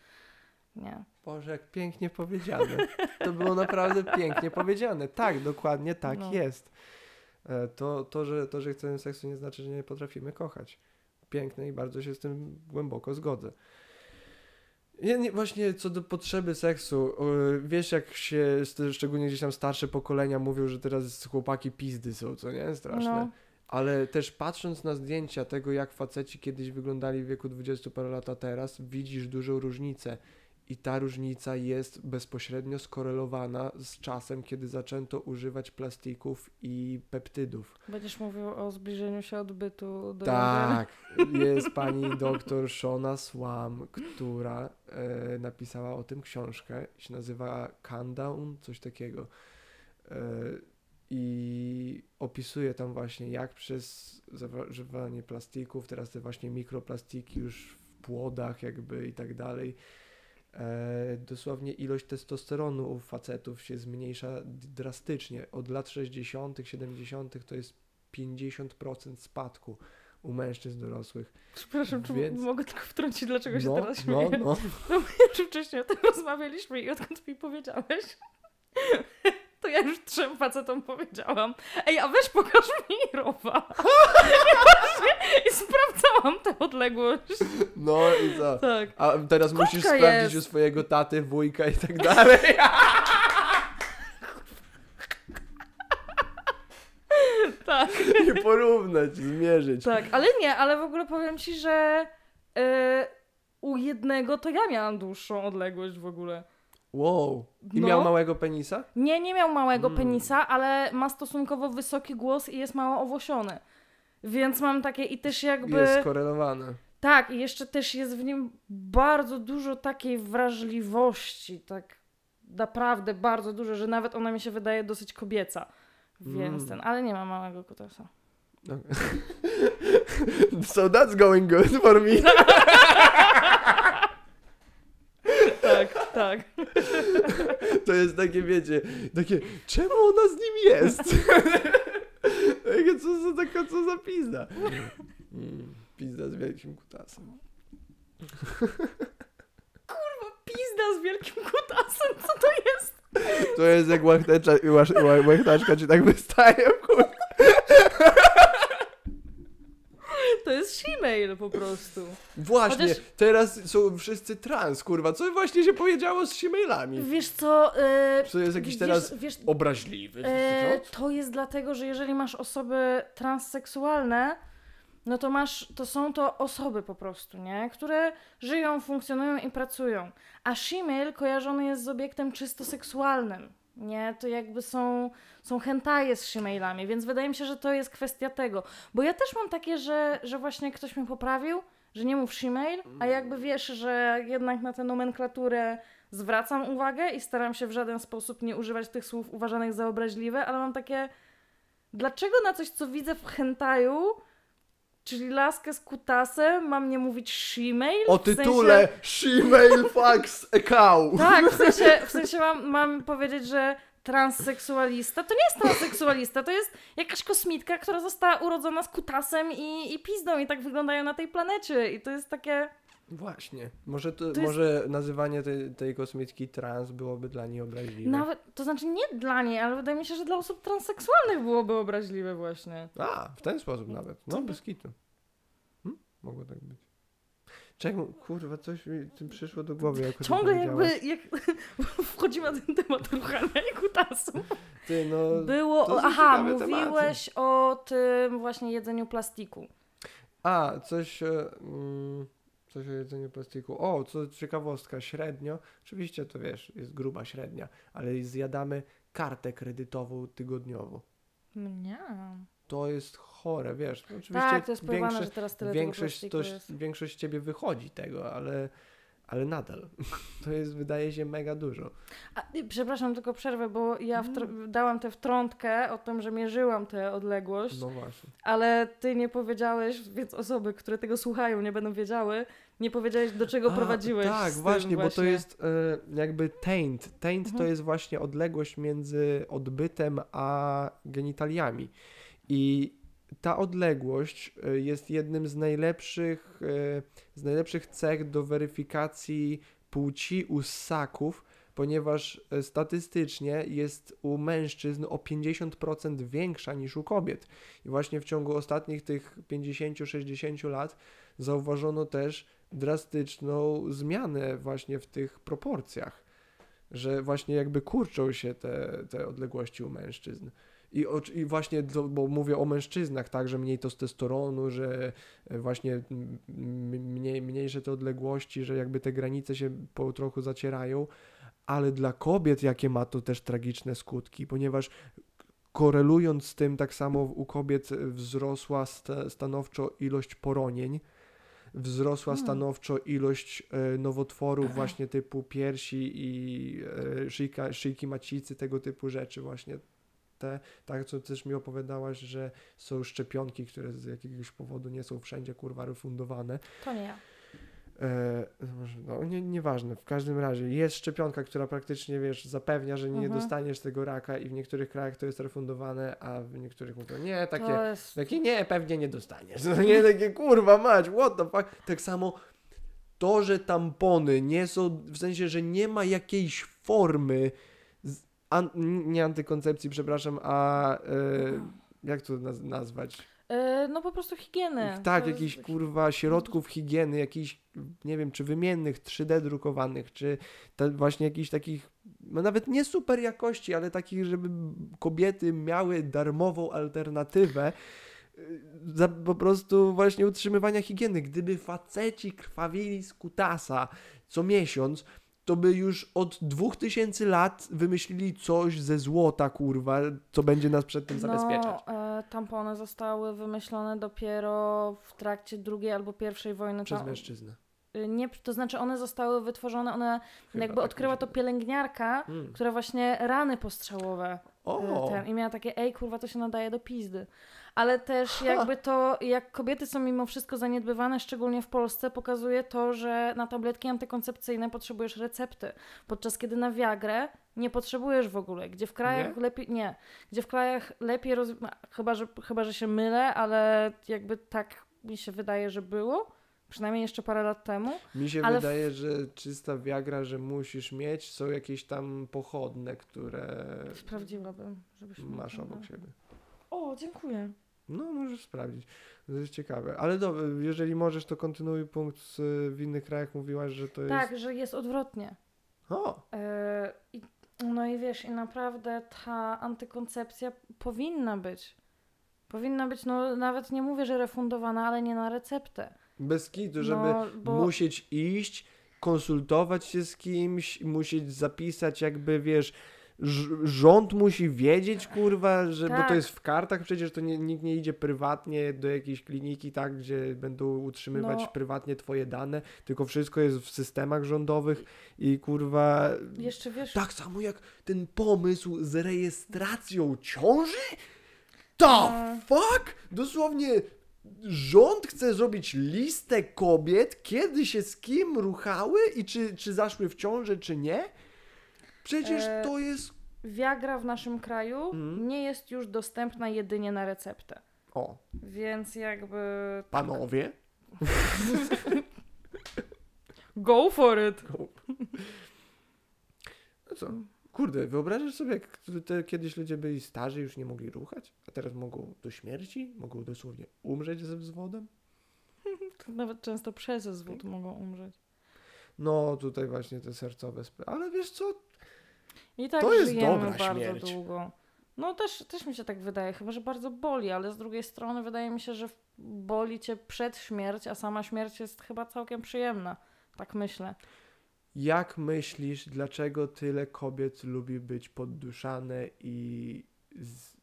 Nie. Boże, jak pięknie powiedziane. To było naprawdę pięknie powiedziane. Tak, dokładnie tak No. jest. E, To, to, że, to, że chcemy seksu, nie znaczy, że nie potrafimy kochać. Piękne i bardzo się z tym głęboko zgodzę. Ja nie, właśnie co do potrzeby seksu, e, wiesz jak się, szczególnie gdzieś tam starsze pokolenia mówią, że teraz chłopaki pizdy są, co nie? Straszne. No. Ale też patrząc na zdjęcia tego, jak faceci kiedyś wyglądali w wieku 20 parę lat, a teraz widzisz dużą różnicę. I ta różnica jest bezpośrednio skorelowana z czasem, kiedy zaczęto używać plastików i peptydów. Będziesz mówił o zbliżeniu się odbytu do Tak, jest pani doktor Shona Swam, która e, napisała o tym książkę. Się nazywa Countdown, coś takiego. E, I opisuje tam właśnie, jak przez zażywanie plastików, teraz te właśnie mikroplastiki już w płodach jakby i tak dalej, dosłownie ilość testosteronu u facetów się zmniejsza drastycznie. Od lat 60., 70. to jest 50% spadku u mężczyzn dorosłych. Przepraszam, czy Więc- mogę tylko wtrącić, dlaczego się no, teraz no, śmieję? no. Czy wcześniej o tym rozmawialiśmy i odkąd mi powiedziałeś, to ja już trzem facetom powiedziałam. Ej, a weź pokaż mi rowa. I, sprawdzałam tę odległość. No i co? Tak. A teraz musisz sprawdzić jest. u swojego taty, wujka i tak dalej. Tak, I porównać, zmierzyć. tak, ale nie, ale w ogóle powiem ci, że e, u jednego to ja miałam dłuższą odległość w ogóle. Wow. I No. miał małego penisa? Nie, nie miał małego Mm. penisa, ale ma stosunkowo wysoki głos i jest mało owłosiony. Więc mam takie i też jakby... Jest skorelowane. Tak, i jeszcze też jest w nim bardzo dużo takiej wrażliwości, tak naprawdę bardzo dużo, że nawet ona mi się wydaje dosyć kobieca. Więc Mm. ten, ale nie ma małego kutasa. Okay. so that's going good for me. Tak. To jest takie, wiecie, takie, czemu ona z nim jest? Takie, co za taka, co za pizda? Mm, pizda z wielkim kutasem. Pizda z wielkim kutasem, co to jest? To jest jak łechtacza, łasz- ła- łechtaczka ci tak wystaje, kur... To jest she-mail po prostu. Właśnie, Chociaż- teraz są wszyscy trans, kurwa. Co właśnie się powiedziało z e-mailami? Wiesz co, yy, To jest jakiś wiesz, teraz wiesz, obraźliwy. E, zwrot? to jest dlatego, że jeżeli masz osoby transseksualne, no to masz, to są to osoby po prostu, nie? Które żyją, funkcjonują i pracują. A shemale kojarzony jest z obiektem czysto seksualnym, nie? To jakby są, są hentaje z shemale'ami, więc wydaje mi się, że to jest kwestia tego. Bo ja też mam takie, że, że właśnie ktoś mnie poprawił, że nie mów shemale, a jakby wiesz, że jednak na tę nomenklaturę zwracam uwagę i staram się w żaden sposób nie używać tych słów uważanych za obraźliwe, ale mam takie dlaczego na coś, co widzę w hentaju, czyli laskę z kutasem, mam nie mówić she-mail? O W sensie- tytule fucks a cow. tak, w sensie, w sensie mam, mam powiedzieć, że transseksualista to nie jest transseksualista, to jest jakaś kosmitka, która została urodzona z kutasem i, i pizdą i tak wyglądają na tej planecie i to jest takie... Właśnie. Może, to, To jest- może nazywanie tej, tej kosmitki trans byłoby dla niej obraźliwe. Nawet, to znaczy nie dla niej, ale wydaje mi się, że dla osób transseksualnych byłoby obraźliwe właśnie. A, w ten sposób nawet. No, bez kitu. Hm? Mogło tak być. Czemu, kurwa, coś mi tym przyszło do głowy, jak Ciągle jakby, jak wchodzimy na ten temat ruchania i kutasu. Ty, no... Było, aha, ciekawe tematy. mówiłeś o tym właśnie jedzeniu plastiku. A, coś... e, Mm, coś o jedzeniu plastiku. O, co ciekawostka, średnio, oczywiście to wiesz, jest gruba średnia, ale zjadamy kartę kredytową tygodniowo. Nie. To jest chore, wiesz. Oczywiście Tak, to jest pojebane, większość- że teraz tyle większość, tego to, jest. większość ciebie wychodzi tego, ale, ale nadal. To jest, wydaje się, mega dużo. A, y, przepraszam, tylko przerwę, bo ja Mm. wtr- dałam tę wtrątkę o tym, że mierzyłam tę odległość, No właśnie. ale ty nie powiedziałeś, więc osoby, które tego słuchają, nie będą wiedziały, nie powiedziałeś, do czego A, prowadziłeś. Tak, tym właśnie, bo to właśnie. jest e, jakby taint. Taint to Mhm. jest właśnie odległość między odbytem a genitaliami. I ta odległość e, jest jednym z najlepszych, e, z najlepszych cech do weryfikacji płci u ssaków, ponieważ e, statystycznie jest u mężczyzn o 50% większa niż u kobiet. I właśnie w ciągu ostatnich tych 50-60 lat zauważono też drastyczną zmianę właśnie w tych proporcjach, że właśnie jakby kurczą się te, te odległości u mężczyzn. I, I właśnie, to, bo mówię o mężczyznach, tak, że mniej testosteronu, że e, właśnie mniej, mniejsze te odległości, że jakby te granice się po trochu zacierają, ale dla kobiet jakie ma to też tragiczne skutki, ponieważ korelując z tym tak samo u kobiet wzrosła sta, stanowczo ilość poronień, wzrosła Hmm. stanowczo ilość e, nowotworów właśnie typu piersi i e, szyjka, szyjki macicy, tego typu rzeczy właśnie. Te, tak, co też mi opowiadałaś, że są szczepionki, które z jakiegoś powodu nie są wszędzie kurwa refundowane. To nie ja. E, no, nie, nieważne, w każdym razie jest szczepionka, która praktycznie, wiesz, zapewnia, że nie Mhm. dostaniesz tego raka i w niektórych krajach to jest refundowane, a w niektórych mówią, nie, takie, jest... takie nie, pewnie nie dostaniesz. No nie, takie kurwa mać, what the fuck. Tak samo to, że tampony nie są, w sensie, że nie ma jakiejś formy, an, nie antykoncepcji, przepraszam, a e, jak to naz, nazwać? E, no po prostu higieny. Tak, To jest- jakichś kurwa środków higieny, jakichś, nie wiem, czy wymiennych, 3D drukowanych, czy właśnie jakichś takich, no nawet nie super jakości, ale takich, żeby kobiety miały darmową alternatywę y, za po prostu właśnie utrzymywania higieny. Gdyby faceci krwawili z kutasa co miesiąc, to by już od 2000 lat wymyślili coś ze złota, kurwa, co będzie nas przed tym zabezpieczać. No, e, tampony zostały wymyślone dopiero w trakcie drugiej albo pierwszej wojny. Przez tam- mężczyznę. y, nie, to znaczy one zostały wytworzone, one Chyba jakby tak odkryła to pielęgniarka, Mm. która właśnie rany postrzałowe O, y, ten, i miała takie, ej kurwa, to się nadaje do pizdy. Ale też jakby to, jak kobiety są mimo wszystko zaniedbywane, szczególnie w Polsce, pokazuje to, że na tabletki antykoncepcyjne potrzebujesz recepty, podczas kiedy na Viagrę nie potrzebujesz w ogóle, gdzie w krajach Nie? lepiej, nie, gdzie w krajach lepiej, roz... chyba, że, chyba, że się mylę, ale jakby tak mi się wydaje, że było, przynajmniej jeszcze parę lat temu. mi się ale w- wydaje, że czysta wiagra, że musisz mieć, są jakieś tam pochodne, które Sprawdziłabym, żebyś masz obok siebie. O, dziękuję. No, możesz sprawdzić. To jest ciekawe. Ale dobra, jeżeli możesz, to kontynuuj punkt z, w innych krajach. Mówiłaś, że to jest... Tak, że jest odwrotnie. O, i, no i wiesz, i naprawdę ta antykoncepcja powinna być. Powinna być, no nawet nie mówię, że refundowana, ale nie na receptę. bez kitu, żeby no, bo, musieć iść, konsultować się z kimś, musieć zapisać jakby, wiesz, rząd musi wiedzieć, kurwa, że, bo to Tak. jest w kartach, przecież to nie, nikt nie idzie prywatnie do jakiejś kliniki, tak, gdzie będą utrzymywać No. prywatnie twoje dane, tylko wszystko jest w systemach rządowych i kurwa... Jeszcze wiesz, Tak samo jak ten pomysł z rejestracją ciąży? The No. fuck? Dosłownie rząd chce zrobić listę kobiet, kiedy się z kim ruchały i czy, czy zaszły w ciążę, czy nie? Przecież E, to jest... Viagra w naszym kraju Mhm. nie jest już dostępna jedynie na receptę. O, Więc jakby... panowie. Go for it! No co? Kurde, wyobrażasz sobie, jak te, kiedyś ludzie byli starzy, już nie mogli ruchać, a teraz mogą do śmierci, mogą dosłownie umrzeć ze wzwodem? Nawet często przez zwód mogą umrzeć. No, tutaj właśnie te sercowe sprawy. Ale wiesz co? I tak To jest dobra bardzo śmierć. długo. No też, też mi się tak wydaje, chyba że bardzo boli, ale z drugiej strony wydaje mi się, że boli cię przed śmierć, a sama śmierć jest chyba całkiem przyjemna. Tak myślę. Jak myślisz, dlaczego tyle kobiet lubi być podduszane i z,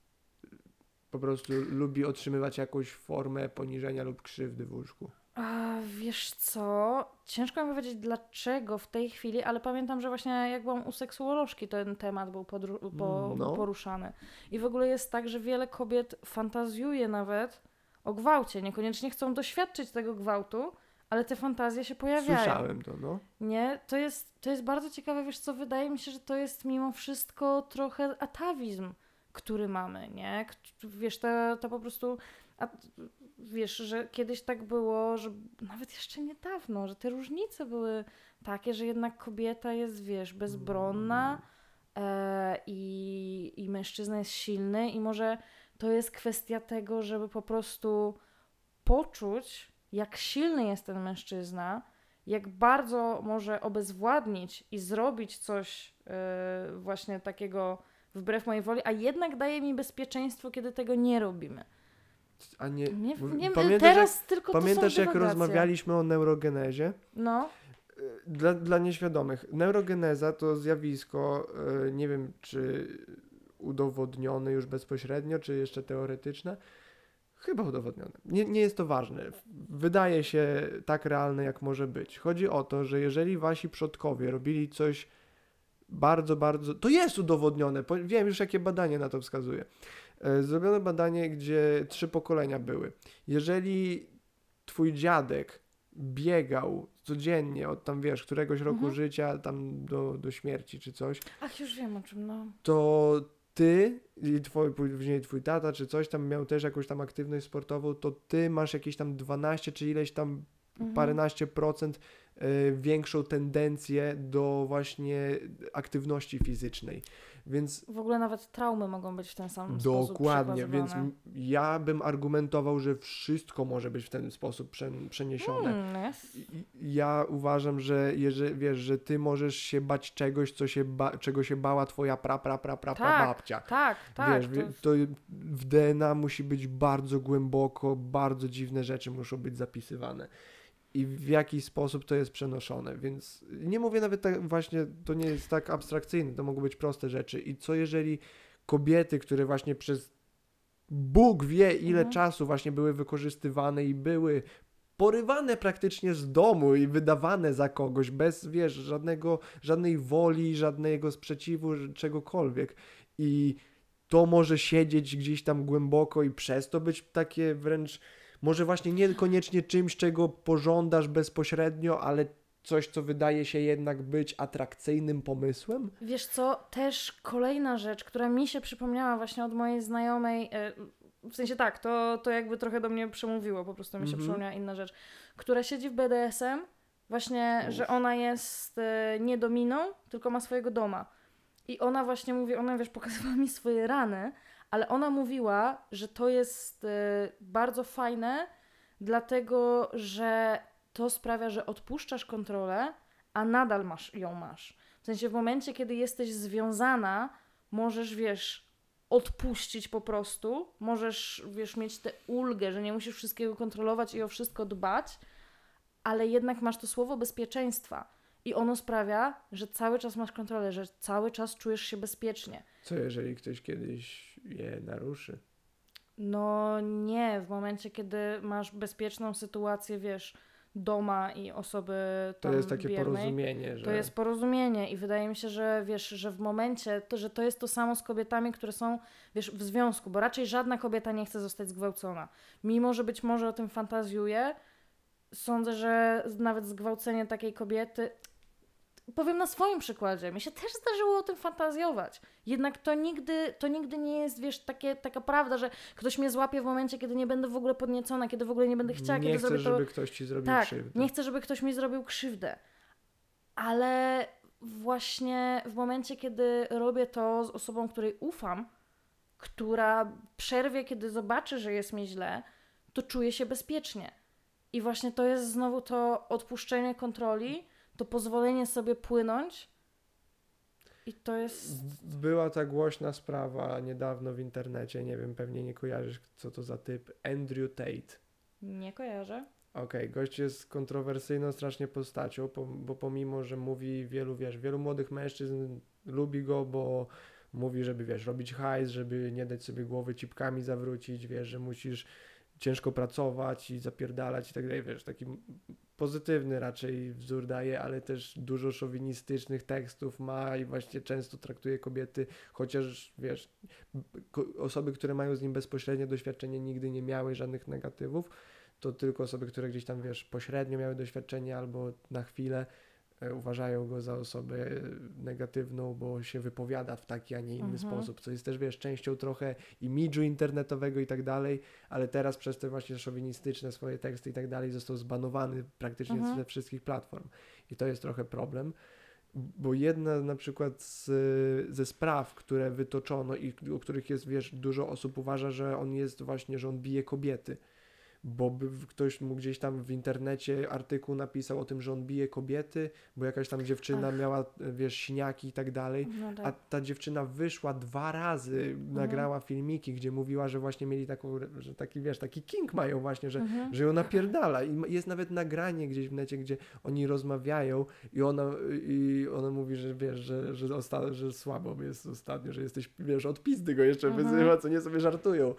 po prostu lubi otrzymywać jakąś formę poniżenia lub krzywdy w łóżku? A wiesz co? Ciężko mi powiedzieć dlaczego w tej chwili, ale pamiętam, że właśnie jak byłam u seksuolożki, ten temat był podru- po, Mm, no. poruszany. I w ogóle jest tak, że wiele kobiet fantazjuje nawet o gwałcie. Niekoniecznie chcą doświadczyć tego gwałtu, ale te fantazje się pojawiają. Słyszałem to, no. Nie, to jest, to jest bardzo ciekawe, wiesz co, wydaje mi się, że to jest mimo wszystko trochę atawizm, który mamy, nie? Wiesz, to, to po prostu, a, wiesz, że kiedyś tak było, że nawet jeszcze niedawno, że te różnice były takie, że jednak kobieta jest, wiesz, bezbronna e, i, i mężczyzna jest silny i może to jest kwestia tego, żeby po prostu poczuć, jak silny jest ten mężczyzna, jak bardzo może obezwładnić i zrobić coś e, właśnie takiego wbrew mojej woli, a jednak daje mi bezpieczeństwo, kiedy tego nie robimy. A nie, Nie, nie pamiętasz, teraz tylko jak, to pamiętasz jak rozmawialiśmy o neurogenezie? No, Dla, dla nieświadomych. Neurogeneza to zjawisko, e, nie wiem czy udowodnione już bezpośrednio, czy jeszcze teoretyczne. Chyba udowodnione. Nie, nie jest to ważne. Wydaje się tak realne, jak może być. Chodzi o to, że jeżeli wasi przodkowie robili coś bardzo, bardzo. To jest udowodnione. Wiem już, jakie badanie na to wskazuje. E, Zrobiono badanie, gdzie trzy pokolenia były. Jeżeli twój dziadek biegał codziennie od tam, wiesz, któregoś roku Mhm. życia tam do, do śmierci czy coś, ach, już wiem o czym, no. to ty i twój, później twój tata czy coś tam miał też jakąś tam aktywność sportową, to ty masz jakieś tam 12 czy ileś tam Mhm. paręnaście procent e, większą tendencję do właśnie aktywności fizycznej. Więc W ogóle nawet traumy mogą być w ten sam sposób dokładnie, więc ja bym argumentował, że wszystko może być w ten sposób prze, przeniesione. Hmm, jest. I- Ja uważam, że jeżeli wiesz, że ty możesz się bać czegoś, co się ba- czego się bała twoja pra, pra, pra, pra, pra Tak, babcia. Tak, tak. wiesz, to jest- to w DNA musi być bardzo głęboko, bardzo dziwne rzeczy muszą być zapisywane. I w jaki sposób to jest przenoszone. Więc nie mówię nawet tak właśnie, to nie jest tak abstrakcyjne, to mogą być proste rzeczy. I co jeżeli kobiety, które właśnie przez Bóg wie ile Mhm. czasu właśnie były wykorzystywane i były porywane praktycznie z domu i wydawane za kogoś bez, wiesz, żadnego, żadnej woli, żadnego sprzeciwu, czegokolwiek. I to może siedzieć gdzieś tam głęboko i przez to być takie wręcz, może właśnie niekoniecznie czymś, czego pożądasz bezpośrednio, ale coś, co wydaje się jednak być atrakcyjnym pomysłem? Wiesz co, też kolejna rzecz, która mi się przypomniała właśnie od mojej znajomej, e, w sensie tak, to, to jakby trochę do mnie przemówiło, po prostu mi się Mhm. przypomniała inna rzecz, która siedzi w BDSM, właśnie, że Uff. ona jest e, nie dominą, tylko ma swojego doma. I ona właśnie mówi, ona wiesz, pokazywała mi swoje rany, ale ona mówiła, że to jest e, bardzo fajne, dlatego że to sprawia, że odpuszczasz kontrolę, a nadal masz, ją masz. W sensie w momencie, kiedy jesteś związana, możesz, wiesz, odpuścić po prostu, możesz, wiesz, mieć tę ulgę, że nie musisz wszystkiego kontrolować i o wszystko dbać, ale jednak masz to słowo bezpieczeństwa. I ono sprawia, że cały czas masz kontrolę, że cały czas czujesz się bezpiecznie. Co jeżeli ktoś kiedyś je naruszy? No nie, w momencie, kiedy masz bezpieczną sytuację, wiesz, doma i osoby To tam jest takie biernej, porozumienie, że... To jest porozumienie i wydaje mi się, że wiesz, że w momencie, to, że to jest to samo z kobietami, które są, wiesz, w związku, bo raczej żadna kobieta nie chce zostać zgwałcona. Mimo, że być może o tym fantazjuje, sądzę, że nawet zgwałcenie takiej kobiety, powiem na swoim przykładzie, mi się też zdarzyło o tym fantazjować. Jednak to nigdy, to nigdy nie jest, wiesz, takie, taka prawda, że ktoś mnie złapie w momencie, kiedy nie będę w ogóle podniecona, kiedy w ogóle nie będę chciała, nie kiedy chcesz, zrobię to żeby ktoś ci zrobił tak, krzywdę. nie chcę, żeby ktoś mi zrobił krzywdę. Ale właśnie w momencie, kiedy robię to z osobą, której ufam, która przerwie, kiedy zobaczy, że jest mi źle, to czuję się bezpiecznie. I właśnie to jest znowu to odpuszczenie kontroli, to pozwolenie sobie płynąć. I to jest. Była ta głośna sprawa niedawno w internecie, nie wiem, pewnie nie kojarzysz, co to za typ, Andrew Tate. Nie kojarzę. Okej, gość jest kontrowersyjną strasznie postacią, po, bo pomimo, że mówi wielu, wiesz, wielu młodych mężczyzn lubi go, bo mówi, żeby, wiesz, robić hajs, żeby nie dać sobie głowy cipkami zawrócić, wiesz, że musisz ciężko pracować i zapierdalać i tak dalej, wiesz, taki pozytywny raczej wzór daje, ale też dużo szowinistycznych tekstów ma i właśnie często traktuje kobiety, chociaż, wiesz, osoby, które mają z nim bezpośrednie doświadczenie nigdy nie miały żadnych negatywów, to tylko osoby, które gdzieś tam, wiesz, pośrednio miały doświadczenie albo na chwilę uważają go za osobę e, negatywną, bo się wypowiada w taki, a nie inny Mhm. sposób, co jest też, wiesz, częścią trochę imidżu internetowego i tak dalej, ale teraz przez te właśnie szowinistyczne swoje teksty i tak dalej został zbanowany praktycznie Mhm. ze wszystkich platform. I to jest trochę problem, bo jedna na przykład z, ze spraw, które wytoczono i o których jest, wiesz, dużo osób uważa, że on jest właśnie, że on bije kobiety. Bo by ktoś mu gdzieś tam w internecie artykuł napisał o tym, że on bije kobiety, bo jakaś tam dziewczyna Ach. miała, wiesz, siniaki i tak dalej. No A tak. ta dziewczyna wyszła dwa razy, nagrała filmiki, gdzie mówiła, że właśnie mieli taką, że taki, wiesz, taki king mają właśnie, że, Mhm. że ją napierdala. I jest nawet nagranie gdzieś w necie, gdzie oni rozmawiają i ona, i ona mówi, że wiesz, że, że, osta- że słabo jest ostatnio, że jesteś, wiesz, od pizdy go jeszcze Mhm. wyzywa, co nie sobie żartują,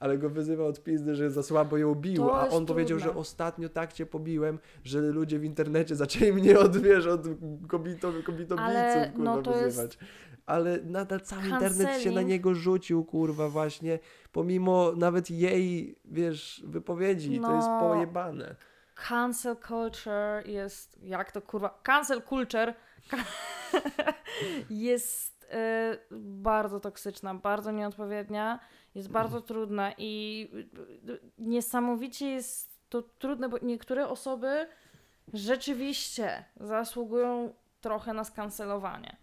ale go wyzywa od pizdy, że za słabo ją To a on powiedział, że trudne. ostatnio tak cię pobiłem, że ludzie w internecie zaczęli mnie od, wiesz, od kobito, kobitobijców, Ale, kurwa, no, to jest- wyzywać. Ale nadal cały internet się na niego rzucił, kurwa, właśnie, pomimo nawet jej, wiesz, wypowiedzi, to jest No. pojebane. Cancel culture jest, jak to kurwa, cancel culture jest e, bardzo toksyczna, bardzo nieodpowiednia, jest bardzo trudna i e, niesamowicie jest to trudne, bo niektóre osoby rzeczywiście zasługują trochę na skancelowanie.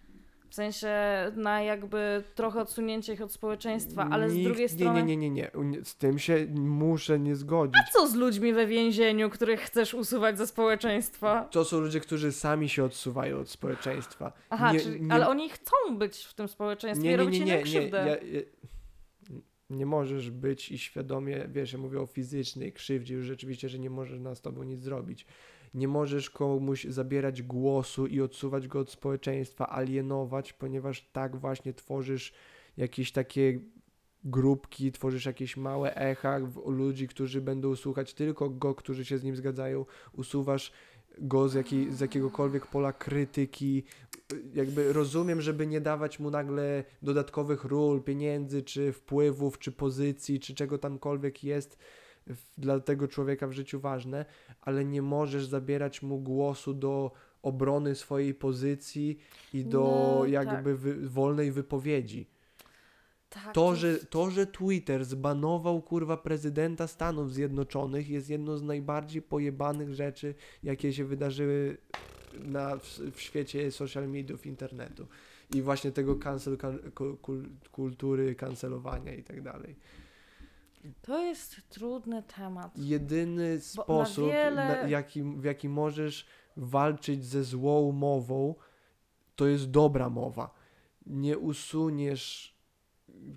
W sensie na jakby trochę odsunięcie ich od społeczeństwa, ale z Nikt- drugiej nie, strony. Nie, nie, nie, nie, z tym się muszę nie zgodzić. Co z ludźmi we więzieniu, których chcesz usuwać ze społeczeństwa? To są ludzie, którzy sami się odsuwają od społeczeństwa. Aha, Nie- czyli, nie- ale oni chcą być w tym społeczeństwie i robić innym krzywdę. Ja, ja, nie możesz być i świadomie, wiesz, ja mówię o fizycznej krzywdzie, już rzeczywiście, że nie możesz na z tobą nic zrobić. Nie możesz komuś zabierać głosu i odsuwać go od społeczeństwa, alienować, ponieważ tak właśnie tworzysz jakieś takie grupki, tworzysz jakieś małe echa ludzi, którzy będą słuchać tylko go, którzy się z nim zgadzają, usuwasz go z, jakiej, z jakiegokolwiek pola krytyki. Jakby rozumiem, żeby nie dawać mu nagle dodatkowych ról, pieniędzy, czy wpływów, czy pozycji, czy czego tamkolwiek jest dla tego człowieka w życiu ważne, ale nie możesz zabierać mu głosu do obrony swojej pozycji i do No, jakby wy, wolnej wypowiedzi. Tak, To że, to, że Twitter zbanował kurwa prezydenta Stanów Zjednoczonych jest jedną z najbardziej pojebanych rzeczy, jakie się wydarzyły na, w, w świecie social mediów, internetu. I właśnie tego cancel, kultury kancelowania i tak dalej. To jest trudny temat. Jedyny sposób, wiele- na, jaki, w jaki możesz walczyć ze złą mową, to jest dobra mowa. Nie usuniesz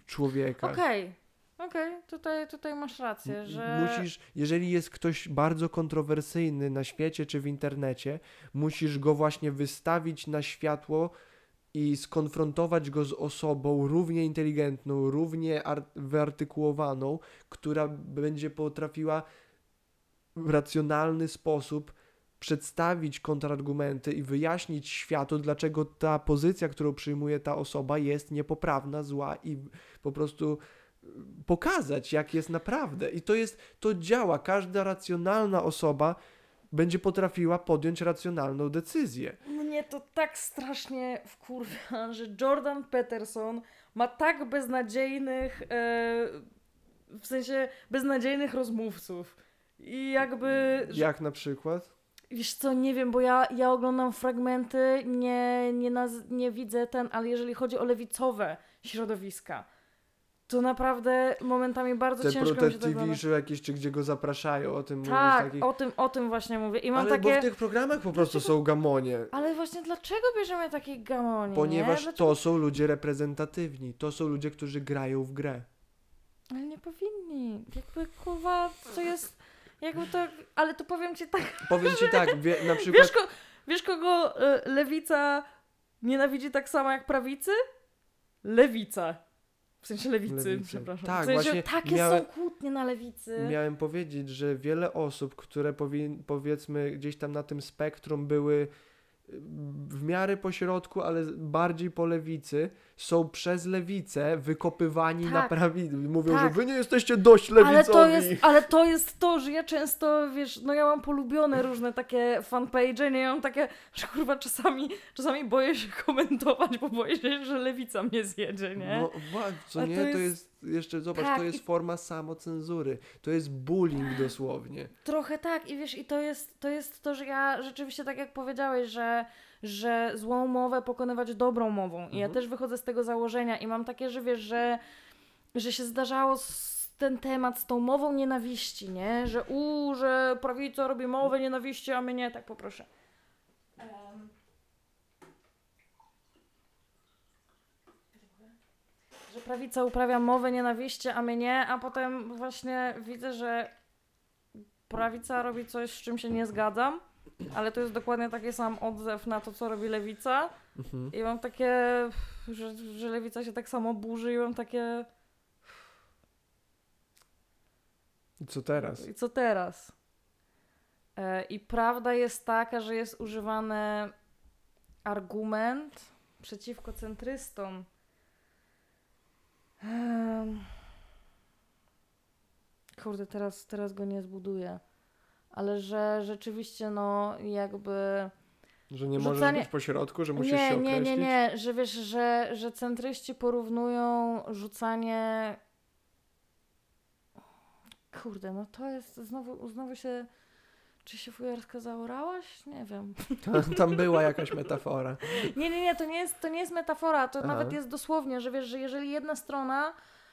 człowieka. Okej, okej, tutaj, tutaj masz rację, że... Musisz, jeżeli jest ktoś bardzo kontrowersyjny na świecie czy w internecie, musisz go właśnie wystawić na światło i skonfrontować go z osobą równie inteligentną, równie ar- wyartykułowaną, która będzie potrafiła w racjonalny sposób przedstawić kontrargumenty i wyjaśnić światu, dlaczego ta pozycja, którą przyjmuje ta osoba, jest niepoprawna, zła i po prostu y, pokazać, jak jest naprawdę. I to jest, to działa. Każda racjonalna osoba będzie potrafiła podjąć racjonalną decyzję. Mnie to tak strasznie wkurwia, że Jordan Peterson ma tak beznadziejnych, e, w sensie beznadziejnych rozmówców. I jakby, Jak na przykład? Wiesz co, nie wiem, bo ja, ja oglądam fragmenty, nie, nie, naz- nie widzę ten, ale jeżeli chodzi o lewicowe środowiska, to naprawdę momentami bardzo Te ciężko mi się TV, ogląda. jakieś, czy gdzie go zapraszają, o tym mówisz Tak, o tym, o tym właśnie mówię. I mam Ale takie... bo w tych programach po prostu są gamonie. Ale właśnie dlaczego bierzemy takie gamonie, Ponieważ nie? Dlaczego... to są ludzie reprezentatywni. To są ludzie, którzy grają w grę. Ale nie powinni. Jakby kurwa, to jest. Jakby to. Ale to powiem ci tak. Powiem ci tak, wie, na przykład... Wiesz, ko, wiesz kogo e, lewica nienawidzi tak samo jak prawicy? Lewica. W sensie lewicy, Lewicy. przepraszam. Tak, w sensie, właśnie takie miałem- są kłótnie na lewicy. Miałem powiedzieć, że wiele osób, które powin, powiedzmy gdzieś tam na tym spektrum były w miarę po środku, ale bardziej po lewicy, są przez lewicę wykopywani na Tak. prawicy. Mówią, Tak. że wy nie jesteście dość lewicowi. Ale to, jest, ale to jest to, że ja często, wiesz, no ja mam polubione różne takie fanpage, nie ja mam takie, że kurwa czasami, czasami boję się komentować, bo boję się, że lewica mnie zjedzie, nie? No co nie, to to jest- jest, jeszcze, zobacz, Tak, to jest i- forma samocenzury. To jest bullying dosłownie. Trochę tak i wiesz, i to jest, to jest to, że ja rzeczywiście tak jak powiedziałeś, że, że złą mowę pokonywać dobrą mową. I ja Mhm. też wychodzę z tego założenia i mam takie, że wiesz, że, że się zdarzało ten temat z tą mową nienawiści, nie? Że u, że prawica robi mowę nienawiści, a my nie, tak poproszę. Em. Prawica uprawia mowę nienawiści, a my nie, a potem właśnie widzę, że prawica robi coś, z czym się nie zgadzam, ale to jest dokładnie taki sam odzew na to, co robi lewica. Mhm. I mam takie, że, że lewica się tak samo burzy i mam takie, I Co teraz? i co teraz? E, I prawda jest taka, że jest używany argument przeciwko centrystom. Em, Kurde, teraz, teraz go nie zbuduję. Ale że rzeczywiście, no, jakby. Że nie Rzucanie- możesz być po środku, że musisz nie, się nie, określić? nie, nie, że wiesz, że, że centryści porównują rzucanie. Kurde, no to jest znowu, znowu się. Czy się fujarska zaorałaś? Nie wiem. Tam, tam była jakaś metafora. Nie, nie, nie, to nie jest, to nie jest metafora, to Aha. nawet jest dosłownie, że wiesz, że jeżeli jedna strona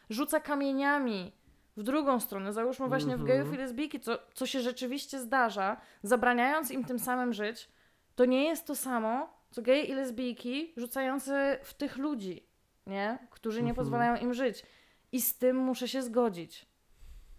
rzuca kamieniami w drugą stronę, załóżmy właśnie w Mhm. gejów i lesbijki, co, co się rzeczywiście zdarza, zabraniając im tym samym żyć, to nie jest to samo, co geje i lesbijki rzucający w tych ludzi, nie? Którzy nie Mhm. pozwalają im żyć. I z tym muszę się zgodzić,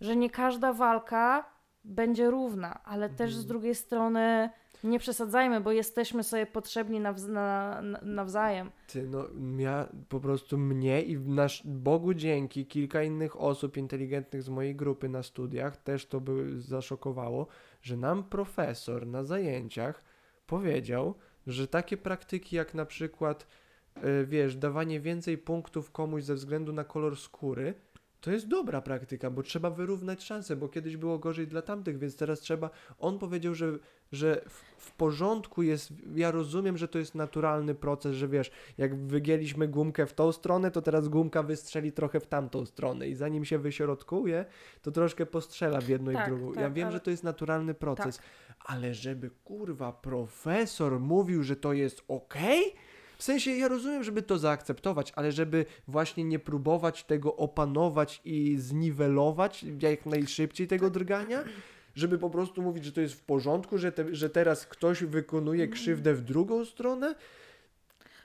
że nie każda walka będzie równa, ale też z Mhm. drugiej strony nie przesadzajmy, bo jesteśmy sobie potrzebni nawz- na, na, nawzajem. Ty, no, ja po prostu mnie i nasz Bogu dzięki kilka innych osób inteligentnych z mojej grupy na studiach też to by zaszokowało, że nam profesor na zajęciach powiedział, że takie praktyki jak na przykład, e, wiesz, dawanie więcej punktów komuś ze względu na kolor skóry, to jest dobra praktyka, bo trzeba wyrównać szanse, bo kiedyś było gorzej dla tamtych, więc teraz trzeba. On powiedział, że, że w, porządku jest. Ja rozumiem, że to jest naturalny proces, że wiesz, jak wygięliśmy gumkę w tą stronę, to teraz gumka wystrzeli trochę w tamtą stronę i zanim się wyśrodkuje, to troszkę postrzela w jedną i Tak, w drugą. ja tak, wiem, ale- że to jest naturalny proces, ale żeby kurwa profesor mówił, że to jest okej? W sensie ja rozumiem, żeby to zaakceptować, ale żeby właśnie nie próbować tego opanować i zniwelować jak najszybciej tego drgania, żeby po prostu mówić, że to jest w porządku, że, te, że teraz ktoś wykonuje krzywdę w drugą stronę,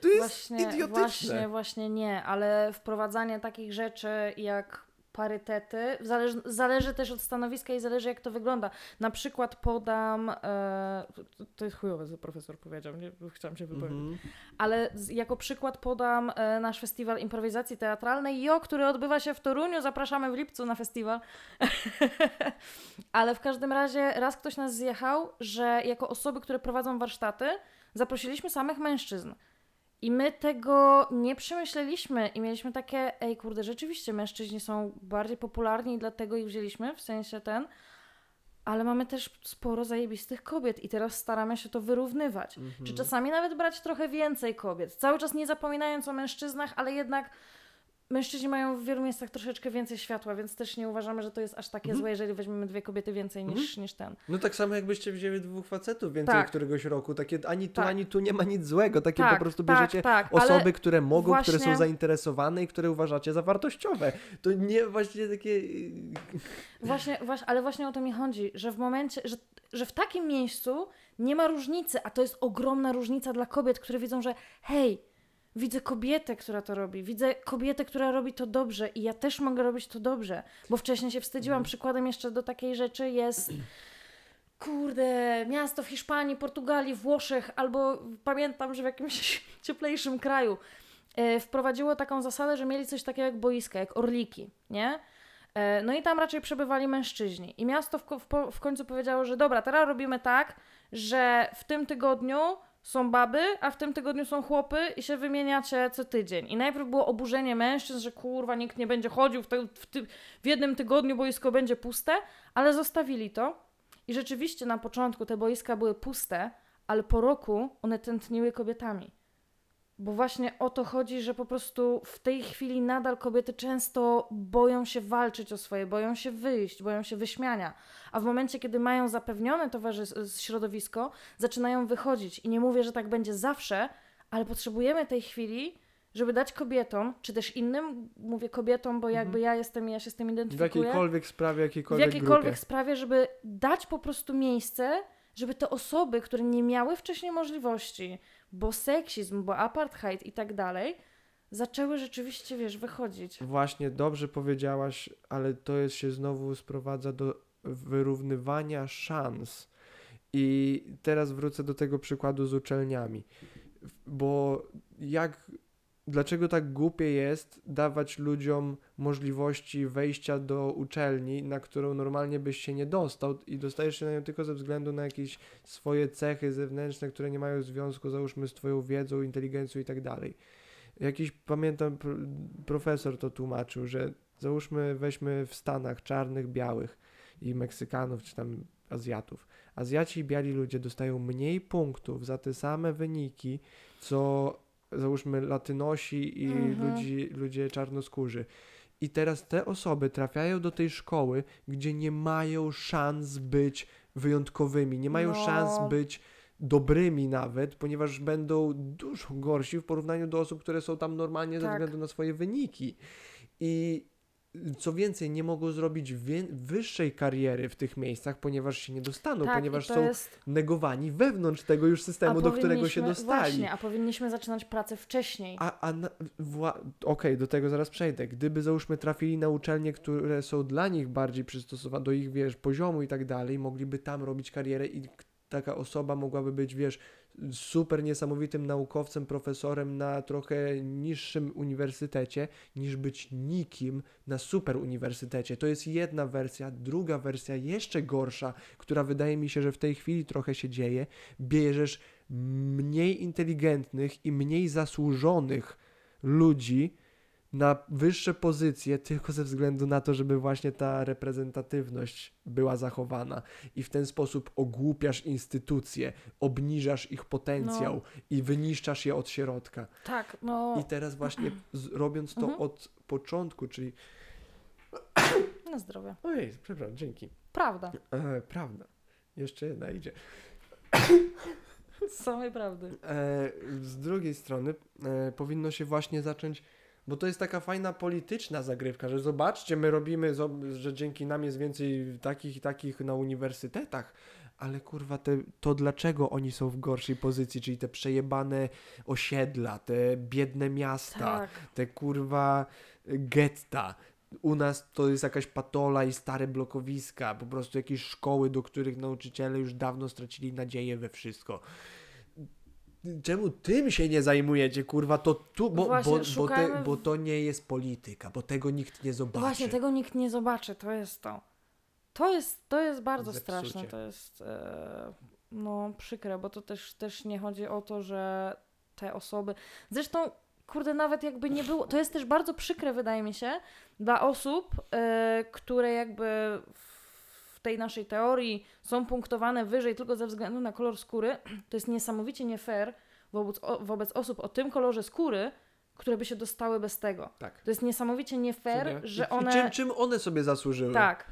to jest właśnie, idiotyczne. Właśnie, właśnie nie, ale wprowadzanie takich rzeczy jak parytety zależy, zależy też od stanowiska i zależy jak to wygląda. Na przykład podam, e, to- jest chujowe, co profesor powiedział, nie chciałam się wypowiedzieć, Mhm. ale z, jako przykład podam e, nasz festiwal improwizacji teatralnej JO, który odbywa się w Toruniu, zapraszamy w lipcu na festiwal. ale w każdym razie raz ktoś nas zjechał, że jako osoby, które prowadzą warsztaty, zaprosiliśmy samych mężczyzn. I my tego nie przemyśleliśmy i mieliśmy takie, ej kurde, rzeczywiście mężczyźni są bardziej popularni i dlatego ich wzięliśmy, w sensie ten, ale mamy też sporo zajebistych kobiet i teraz staramy się to wyrównywać. Mhm. Czy czasami nawet brać trochę więcej kobiet, cały czas nie zapominając o mężczyznach, ale jednak mężczyźni mają w wielu miejscach troszeczkę więcej światła, więc też nie uważamy, że to jest aż takie Mhm. złe, jeżeli weźmiemy dwie kobiety więcej niż, niż ten. No tak samo jakbyście wzięli dwóch facetów więcej Tak. któregoś roku, takie ani tu, Tak. ani tu nie ma nic złego, takie tak, po prostu tak, bierzecie tak, ale- osoby, które mogą, które są właśnie- zainteresowane i które uważacie za wartościowe. To nie właśnie takie... Właśnie, właśnie, ale właśnie o to mi chodzi, że w momencie, że, że w takim miejscu nie ma różnicy, a to jest ogromna różnica dla kobiet, które widzą, że hej, widzę kobietę, która to robi, widzę kobietę, która robi to dobrze i ja też mogę robić to dobrze, bo wcześniej się wstydziłam. Mhm. Przykładem jeszcze do takiej rzeczy jest kurde, miasto w Hiszpanii, Portugalii, Włoszech, albo pamiętam, że w jakimś cieplejszym kraju e, wprowadziło taką zasadę, że mieli coś takiego jak boiska, jak orliki, nie? E, No i tam raczej przebywali mężczyźni. I miasto w, w, w końcu powiedziało, że dobra, teraz robimy tak, że w tym tygodniu są baby, a w tym tygodniu są chłopy i się wymieniacie co tydzień. I najpierw było oburzenie mężczyzn, że kurwa, nikt nie będzie chodził w, te, w, ty, w jednym tygodniu, boisko będzie puste, ale zostawili to. I rzeczywiście na początku te boiska były puste, ale po roku one tętniły kobietami. Bo właśnie o to chodzi, że po prostu w tej chwili nadal kobiety często boją się walczyć o swoje, boją się wyjść, boją się wyśmiania. A w momencie, kiedy mają zapewnione towarzys- środowisko, zaczynają wychodzić. I nie mówię, że tak będzie zawsze, ale potrzebujemy tej chwili, żeby dać kobietom, czy też innym, mówię kobietom, bo jakby ja jestem i ja się z tym W identyfikuję jakiejkolwiek sprawie, w jakiejkolwiek, jakiejkolwiek grupie. sprawie, żeby dać po prostu miejsce, żeby te osoby, które nie miały wcześniej możliwości, bo seksizm, bo apartheid i tak dalej, zaczęły rzeczywiście, wiesz, wychodzić. Właśnie, dobrze powiedziałaś, ale to jest się znowu sprowadza do wyrównywania szans. I teraz wrócę do tego przykładu z uczelniami. Bo jak, dlaczego tak głupie jest dawać ludziom możliwości wejścia do uczelni, na którą normalnie byś się nie dostał i dostajesz się na nią tylko ze względu na jakieś swoje cechy zewnętrzne, które nie mają związku, załóżmy, z twoją wiedzą, inteligencją i tak dalej. Jakiś, pamiętam, pr- profesor to tłumaczył, że załóżmy, weźmy w Stanach czarnych, białych i Meksykanów, czy tam Azjatów. Azjaci i biali ludzie dostają mniej punktów za te same wyniki, co załóżmy latynosi i Mhm. ludzi, ludzie czarnoskórzy. I teraz te osoby trafiają do tej szkoły, gdzie nie mają szans być wyjątkowymi, nie mają No. szans być dobrymi nawet, ponieważ będą dużo gorsi w porównaniu do osób, które są tam normalnie ze Tak. względu na swoje wyniki. I co więcej, nie mogą zrobić wyższej kariery w tych miejscach, ponieważ się nie dostaną, tak, ponieważ są jest... negowani wewnątrz tego już systemu, do którego się dostali. Właśnie, a powinniśmy zaczynać pracę wcześniej. A, a okej, do tego zaraz przejdę. Gdyby załóżmy trafili na uczelnie, które są dla nich bardziej przystosowane do ich, wiesz, poziomu i tak dalej, mogliby tam robić karierę i taka osoba mogłaby być, wiesz, super niesamowitym naukowcem, profesorem na trochę niższym uniwersytecie, niż być nikim na super uniwersytecie. To jest jedna wersja. Druga wersja, jeszcze gorsza, która wydaje mi się, że w tej chwili trochę się dzieje. Bierzesz mniej inteligentnych i mniej zasłużonych ludzi na wyższe pozycje tylko ze względu na to, żeby właśnie ta reprezentatywność była zachowana i w ten sposób ogłupiasz instytucje, obniżasz ich potencjał i wyniszczasz je od środka. Tak, no I teraz właśnie robiąc to Mhm. od początku, czyli na zdrowie. ojej, przepraszam, dzięki. Prawda. E, prawda. Jeszcze jedna idzie. Z samej prawdy. E, z drugiej strony e, powinno się właśnie zacząć, bo to jest taka fajna polityczna zagrywka, że zobaczcie, my robimy, że dzięki nam jest więcej takich i takich na uniwersytetach, ale kurwa, te, to dlaczego oni są w gorszej pozycji, czyli te przejebane osiedla, te biedne miasta, Tak. te kurwa getta. U nas to jest jakaś patola i stare blokowiska, po prostu jakieś szkoły, do których nauczyciele już dawno stracili nadzieję we wszystko. Czemu tym się nie zajmujecie, kurwa? To tu, bo, Właśnie, bo, bo, te, bo to nie jest polityka, bo tego nikt nie zobaczy. Właśnie, tego nikt nie zobaczy, to jest to. To jest, to jest bardzo Zepsucie. straszne, to jest e, no przykre, bo to też, też nie chodzi o to, że te osoby... Zresztą, kurde, nawet jakby nie było... To jest też bardzo przykre, wydaje mi się, dla osób, e, które jakby w tej naszej teorii są punktowane wyżej tylko ze względu na kolor skóry. To jest niesamowicie nie fair wobec, wobec osób o tym kolorze skóry, które by się dostały bez tego. Tak. To jest niesamowicie nie fair, nie? że one... I czym, czym one sobie zasłużyły? Tak,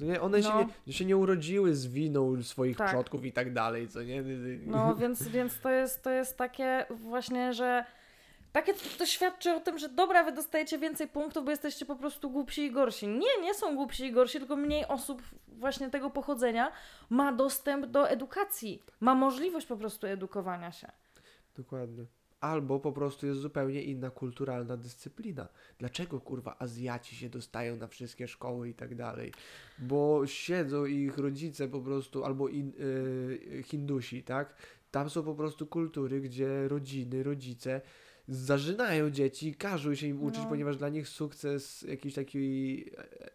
nie? One się, No. nie, się nie urodziły z winą swoich Tak. przodków i tak dalej, co nie? no więc, więc to, jest, to jest takie właśnie, że takie to, świadczy o tym, że dobra, wy dostajecie więcej punktów, bo jesteście po prostu głupsi i gorsi. Nie, nie są głupsi i gorsi, tylko mniej osób właśnie tego pochodzenia ma dostęp do edukacji, ma możliwość po prostu edukowania się. Dokładnie. Albo po prostu jest zupełnie inna kulturalna dyscyplina. Dlaczego kurwa Azjaci się dostają na wszystkie szkoły i tak dalej? Bo siedzą ich rodzice po prostu, albo in, y, Hindusi, tak? Tam są po prostu kultury, gdzie rodziny, rodzice zażynają dzieci każą się im uczyć, No. ponieważ dla nich sukces jakiś taki e, e,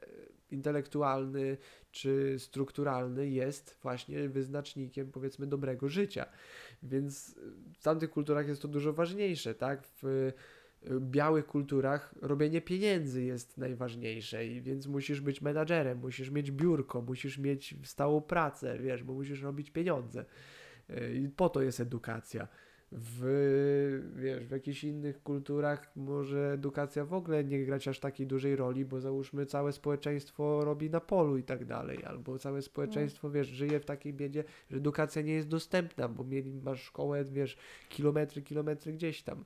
intelektualny czy strukturalny jest właśnie wyznacznikiem powiedzmy dobrego życia. Więc w tamtych kulturach jest to dużo ważniejsze, tak? W y, białych kulturach robienie pieniędzy jest najważniejsze i więc musisz być menadżerem, musisz mieć biurko, musisz mieć stałą pracę, wiesz, bo musisz robić pieniądze. I po to jest edukacja. W, wiesz, w jakichś innych kulturach może edukacja w ogóle nie grać aż takiej dużej roli, bo załóżmy całe społeczeństwo robi na polu i tak dalej, albo całe społeczeństwo, wiesz, żyje w takiej biedzie, że edukacja nie jest dostępna, bo mieli, masz szkołę, wiesz, kilometry, kilometry gdzieś tam.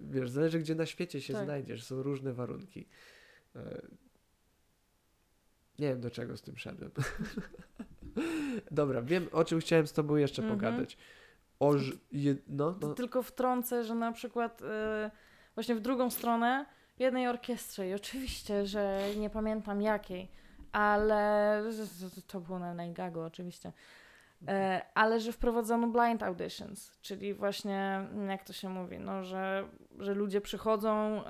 Wiesz, zależy gdzie na świecie się Tak. znajdziesz, są różne warunki. E, Nie wiem do czego z tym szedłem. Dobra, wiem o czym chciałem z tobą jeszcze Mhm. pogadać. O, ż- je, no, no, Tylko wtrącę, że na przykład y, właśnie w drugą stronę jednej orkiestrze. I oczywiście, że nie pamiętam jakiej, ale to było na Naigago oczywiście, e, ale że wprowadzono blind auditions, czyli właśnie mm, jak to się mówi, no, że, że ludzie przychodzą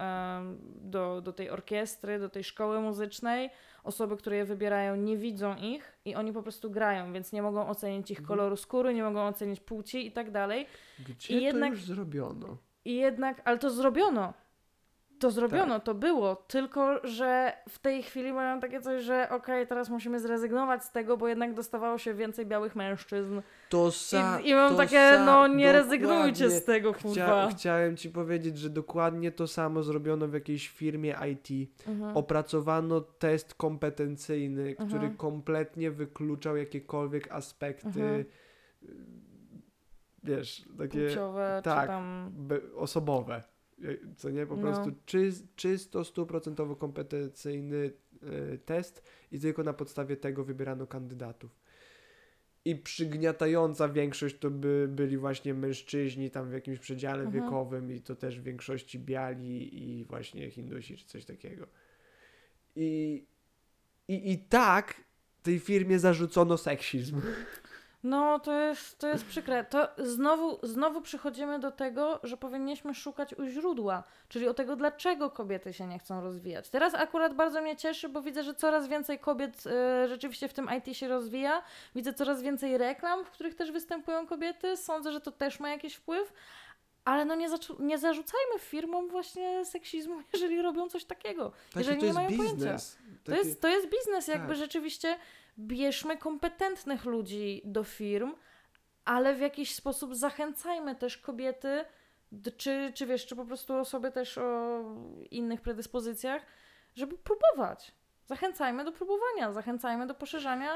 do, do tej orkiestry, do tej szkoły muzycznej, osoby, które je wybierają nie widzą ich i oni po prostu grają, więc nie mogą ocenić ich Mhm. koloru skóry, nie mogą ocenić płci i tak dalej. gdzie i jednak- to już zrobiono? I jednak, ale to zrobiono. To zrobiono, Tak. to było. Tylko, że w tej chwili mają takie coś, że okej, teraz musimy zrezygnować z tego, bo jednak dostawało się więcej białych mężczyzn. To sa, I, i mam to takie, sa, no nie rezygnujcie z tego, Chcia, kurwa. chciałem ci powiedzieć, że dokładnie to samo zrobiono w jakiejś firmie IT. Mhm. Opracowano test kompetencyjny, który Mhm. kompletnie wykluczał jakiekolwiek aspekty, Mhm. wiesz, takie Płciowe, tak. czy tam... osobowe. Co nie, po No. prostu czy, czysto, stuprocentowo kompetencyjny e, test i tylko na podstawie tego wybierano kandydatów. I przygniatająca większość to by byli właśnie mężczyźni tam w jakimś przedziale Mhm. wiekowym i to też w większości biali i właśnie Hindusi czy coś takiego. I, i, i tak tej firmie zarzucono seksizm. No, to jest, to jest przykre. To znowu, znowu przychodzimy do tego, że powinniśmy szukać u źródła, czyli o tego, dlaczego kobiety się nie chcą rozwijać. Teraz akurat bardzo mnie cieszy, bo widzę, że coraz więcej kobiet e, rzeczywiście w tym IT się rozwija. Widzę coraz więcej reklam, w których też występują kobiety. Sądzę, że to też ma jakiś wpływ. Ale no nie, nie zarzucajmy firmom właśnie seksizmu, jeżeli robią coś takiego. Jeżeli to nie mają pojęcia. biznes. To Taki- jest, to jest biznes, jakby Tak. rzeczywiście bierzmy kompetentnych ludzi do firm, ale w jakiś sposób zachęcajmy też kobiety, czy, czy wiesz, czy po prostu osoby też o innych predyspozycjach, żeby próbować. Zachęcajmy do próbowania, zachęcajmy do poszerzania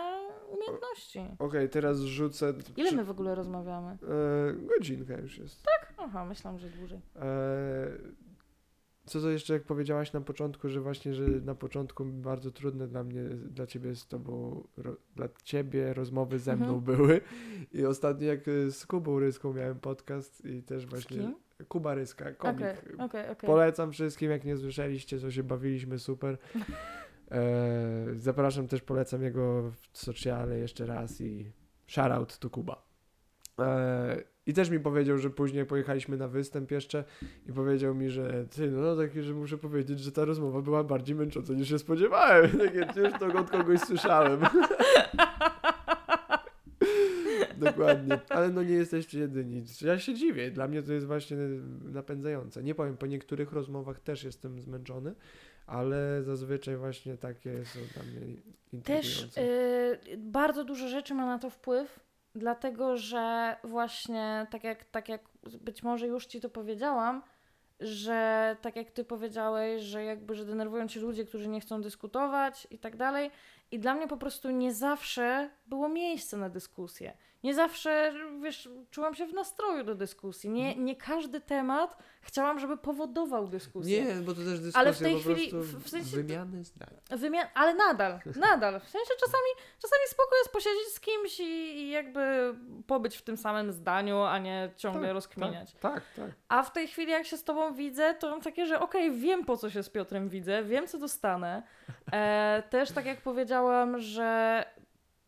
umiejętności. Okej, teraz rzucę. Ile przy- my w ogóle rozmawiamy? E, godzinka już jest. Aha, myślałam, że dłużej. E, co to jeszcze, jak powiedziałaś na początku, że właśnie, że na początku bardzo trudne dla mnie, dla ciebie z tobą, ro, dla ciebie rozmowy ze mną Mhm. były. I ostatnio jak e, z Kubą Ryską miałem podcast i też właśnie... Kuba Ryska, komik. Okej, okej, okej. Polecam wszystkim, jak nie słyszeliście, co się bawiliśmy super. E, zapraszam też, polecam jego w sociale jeszcze raz i shoutout to Kuba. E, I też mi powiedział, że później pojechaliśmy na występ jeszcze i powiedział mi, że ty, no takie, że muszę powiedzieć, że ta rozmowa była bardziej męcząca niż się spodziewałem. Takie, już to od kogoś słyszałem. Dokładnie. Ale no nie jesteście jedyni. Ja się dziwię. Dla mnie to jest właśnie napędzające. Nie powiem, po niektórych rozmowach też jestem zmęczony, ale zazwyczaj właśnie takie są dla mnie Też intrygujące. y, bardzo dużo rzeczy ma na to wpływ, dlatego że właśnie tak jak, tak jak być może już ci to powiedziałam, że tak jak ty powiedziałeś, że jakby, że denerwują ci ludzie, którzy nie chcą dyskutować i tak dalej. I dla mnie po prostu nie zawsze było miejsce na dyskusję. Nie zawsze, wiesz, czułam się w nastroju do dyskusji. Nie, nie każdy temat chciałam, żeby powodował dyskusję. Nie, bo to też dyskusja Ale w tej chwili- w- w sensie wymiany zdań. Wymian, ale nadal, nadal. W sensie czasami, czasami spoko jest posiedzieć z kimś i, i jakby pobyć w tym samym zdaniu, a nie ciągle Tak, rozkminiać. Tak, tak. A w tej chwili, jak się z tobą widzę, to mam takie, że okej, wiem po co się z Piotrem widzę, wiem co dostanę. E, też tak jak powiedziałam, że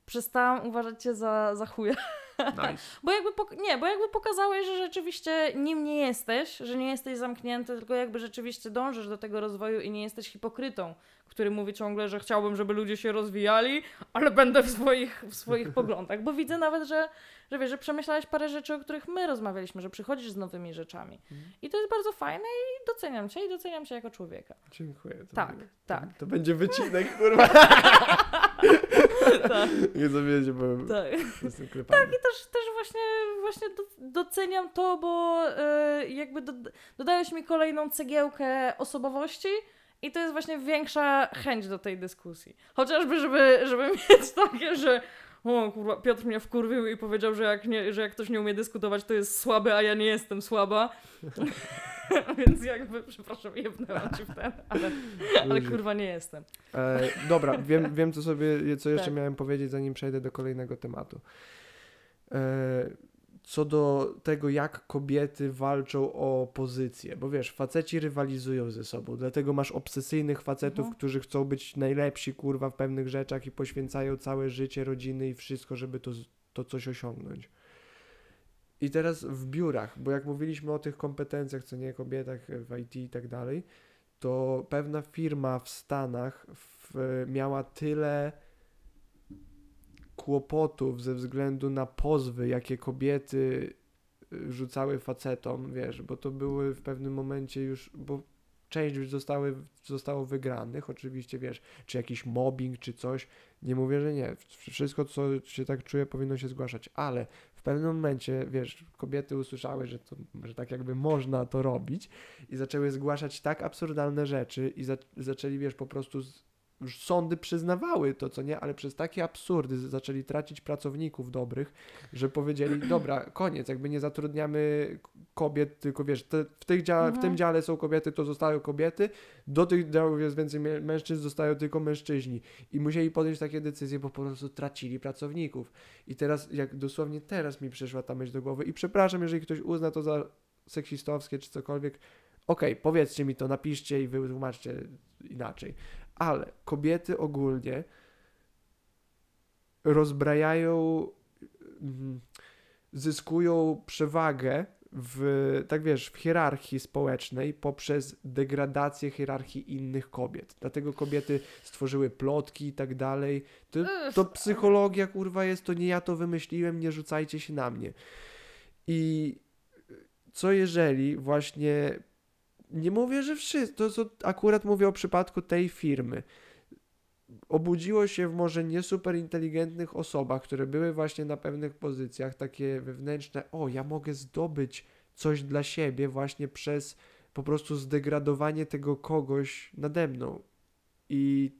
przestałam uważać cię za, za chuja. Nice. Bo jakby, nie, bo jakby pokazałeś, że rzeczywiście nim nie jesteś, że nie jesteś zamknięty, tylko jakby rzeczywiście dążysz do tego rozwoju i nie jesteś hipokrytą, który mówi ciągle, że chciałbym, żeby ludzie się rozwijali, ale będę w swoich, w swoich poglądach. Bo widzę nawet, że, że wiesz, że przemyślałeś parę rzeczy, o których my rozmawialiśmy, że przychodzisz z nowymi rzeczami. Mhm. I to jest bardzo fajne i doceniam cię i doceniam cię jako człowieka. Dziękuję. To Tak, tak. To będzie wycinek, kurwa. tak, Nie zawiedzie, bo tak. jestem klepany. Też, też właśnie, właśnie do, doceniam to, bo e, jakby do, dodałeś mi kolejną cegiełkę osobowości i to jest właśnie większa chęć do tej dyskusji. Chociażby, żeby, żeby mieć takie, że o kurwa, Piotr mnie wkurwił i powiedział, że jak, nie, że jak ktoś nie umie dyskutować, to jest słaby, a ja nie jestem słaba. Więc jakby, przepraszam, jebnęłam ci w ten, ale, ale kurwa nie jestem. E, dobra, wiem, wiem co sobie, co jeszcze Tak. miałem powiedzieć, zanim przejdę do kolejnego tematu. E, co do tego, jak kobiety walczą o pozycję, bo wiesz, faceci rywalizują ze sobą, dlatego masz obsesyjnych facetów, Mhm. którzy chcą być najlepsi, kurwa, w pewnych rzeczach i poświęcają całe życie, rodziny i wszystko, żeby to, to coś osiągnąć. I teraz w biurach, bo jak mówiliśmy o tych kompetencjach, co nie kobietach w IT i tak dalej, to pewna firma w Stanach w, miała tyle kłopotów ze względu na pozwy, jakie kobiety y, rzucały facetom, wiesz, bo to były w pewnym momencie już, bo część już zostały, zostało wygranych, oczywiście, wiesz, czy jakiś mobbing, czy coś, nie mówię, że nie, wszystko, co się tak czuje, powinno się zgłaszać, ale w pewnym momencie, wiesz, kobiety usłyszały, że, to, że tak jakby można to robić i zaczęły zgłaszać tak absurdalne rzeczy i za, zaczęli, wiesz, po prostu z, sądy przyznawały to, co nie, ale przez takie absurdy zaczęli tracić pracowników dobrych, że powiedzieli, dobra, koniec, jakby nie zatrudniamy kobiet, tylko wiesz, te, w, tych dzia- w Mhm. tym dziale są kobiety, to zostają kobiety, do tych działów jest więcej mę- mężczyzn, zostają tylko mężczyźni. I musieli podjąć takie decyzje, bo po prostu tracili pracowników. I teraz, jak dosłownie teraz mi przyszła ta myśl do głowy i przepraszam, jeżeli ktoś uzna to za seksistowskie czy cokolwiek, okej, powiedzcie mi to, napiszcie i wytłumaczcie inaczej. Ale kobiety ogólnie rozbrajają, mm, zyskują przewagę w, tak wiesz, w hierarchii społecznej poprzez degradację hierarchii innych kobiet. Dlatego kobiety stworzyły plotki i tak dalej. To, to psychologia, kurwa, jest, to nie ja to wymyśliłem, nie rzucajcie się na mnie. I co jeżeli właśnie, nie mówię, że wszyscy, to co akurat mówię o przypadku tej firmy, obudziło się w może nie super inteligentnych osobach, które były właśnie na pewnych pozycjach, takie wewnętrzne, o, ja mogę zdobyć coś dla siebie właśnie przez po prostu zdegradowanie tego kogoś nade mną. I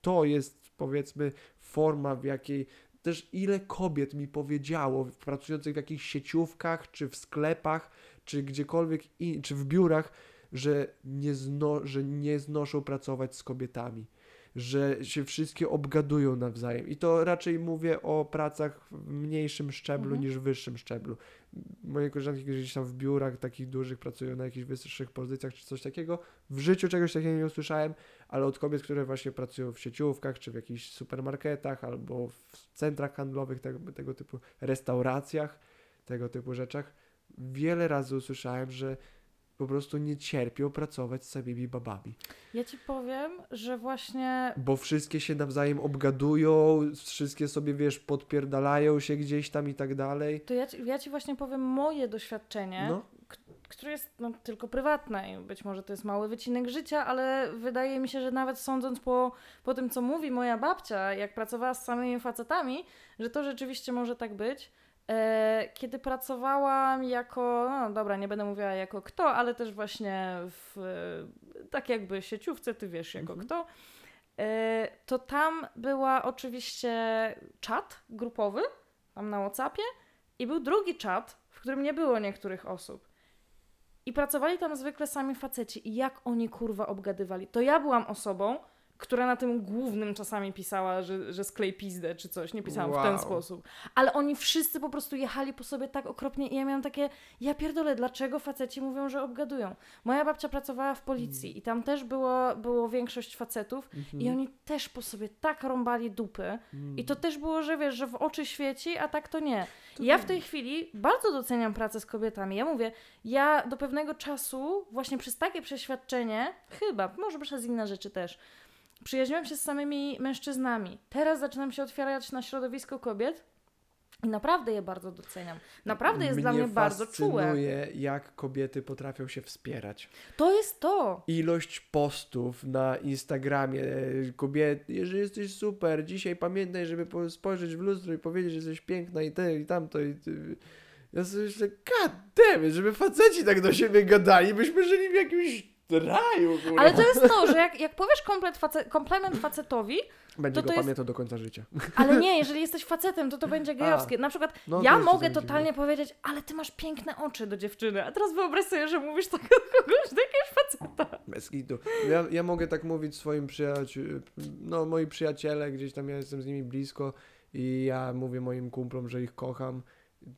to jest powiedzmy forma, w jakiej też ile kobiet mi powiedziało, pracujących w jakichś sieciówkach, czy w sklepach, czy gdziekolwiek, in, czy w biurach, że nie, zno, że nie znoszą pracować z kobietami, że się wszystkie obgadują nawzajem. I to raczej mówię o pracach w mniejszym szczeblu Mhm. niż wyższym szczeblu. Moje koleżanki gdzieś tam w biurach takich dużych pracują na jakichś wyższych pozycjach czy coś takiego. W życiu czegoś takiego nie usłyszałem, ale od kobiet, które właśnie pracują w sieciówkach, czy w jakichś supermarketach, albo w centrach handlowych, tego, tego typu restauracjach, tego typu rzeczach, wiele razy usłyszałem, że po prostu nie cierpią pracować z samymi babami. Ja ci powiem, że właśnie Bo wszystkie się nawzajem obgadują, wszystkie sobie, wiesz, podpierdalają się gdzieś tam i tak dalej. to ja ci, ja ci właśnie powiem moje doświadczenie, No, które jest no, tylko prywatne i być może to jest mały wycinek życia, ale wydaje mi się, że nawet sądząc po, po tym, co mówi moja babcia, jak pracowała z samymi facetami, że to rzeczywiście może tak być. E, kiedy pracowałam jako, no dobra, nie będę mówiła jako kto, ale też właśnie w e, tak jakby sieciówce, ty wiesz jako Mhm. kto, e, to tam była oczywiście czat grupowy, tam na Whatsappie i był drugi czat, w którym nie było niektórych osób. I pracowali tam zwykle sami faceci. I jak oni kurwa obgadywali? To ja byłam osobą, która na tym głównym czasami pisała, że, że sklej pizdę czy coś. Nie pisałam w ten Wow. sposób. Ale oni wszyscy po prostu jechali po sobie tak okropnie i ja miałam takie, ja pierdolę, dlaczego faceci mówią, że obgadują? Moja babcia pracowała w policji i tam też było, było większość facetów Mhm. i oni też po sobie tak rąbali dupy i to też było, że wiesz, że w oczy świeci, a tak to nie. To Ja w tej chwili bardzo doceniam pracę z kobietami. Ja mówię, ja do pewnego czasu, właśnie przez takie przeświadczenie, chyba, może przez inne rzeczy też, przyjaźniłam się z samymi mężczyznami. Teraz zaczynam się otwierać na środowisko kobiet i naprawdę je bardzo doceniam. Naprawdę jest dla mnie bardzo czułe. jak kobiety potrafią się wspierać. To jest to. Ilość postów na Instagramie e, kobiety, że jesteś super, dzisiaj pamiętaj, żeby po- spojrzeć w lustro i powiedzieć, że jesteś piękna i te i tamto i ty. Ja sobie myślę, god damn żeby faceci tak do siebie gadali, byśmy żyli w jakimś raju, kurwa. Ale to jest to, że jak, jak powiesz komplet face, komplement facetowi, Będzie to go to jest- pamiętał do końca życia. ale nie, jeżeli jesteś facetem, to to będzie gejowskie. Na przykład No, to ja jeszcze mogę będzie totalnie powiedzieć, ale ty masz piękne oczy do dziewczyny, a teraz wyobraź sobie, że mówisz tak do kogoś, do jakiegoś faceta. Bez kitu. Ja, ja mogę tak mówić swoim przyjaciółom, no moi przyjaciele, gdzieś tam ja jestem z nimi blisko i ja mówię moim kumplom, że ich kocham.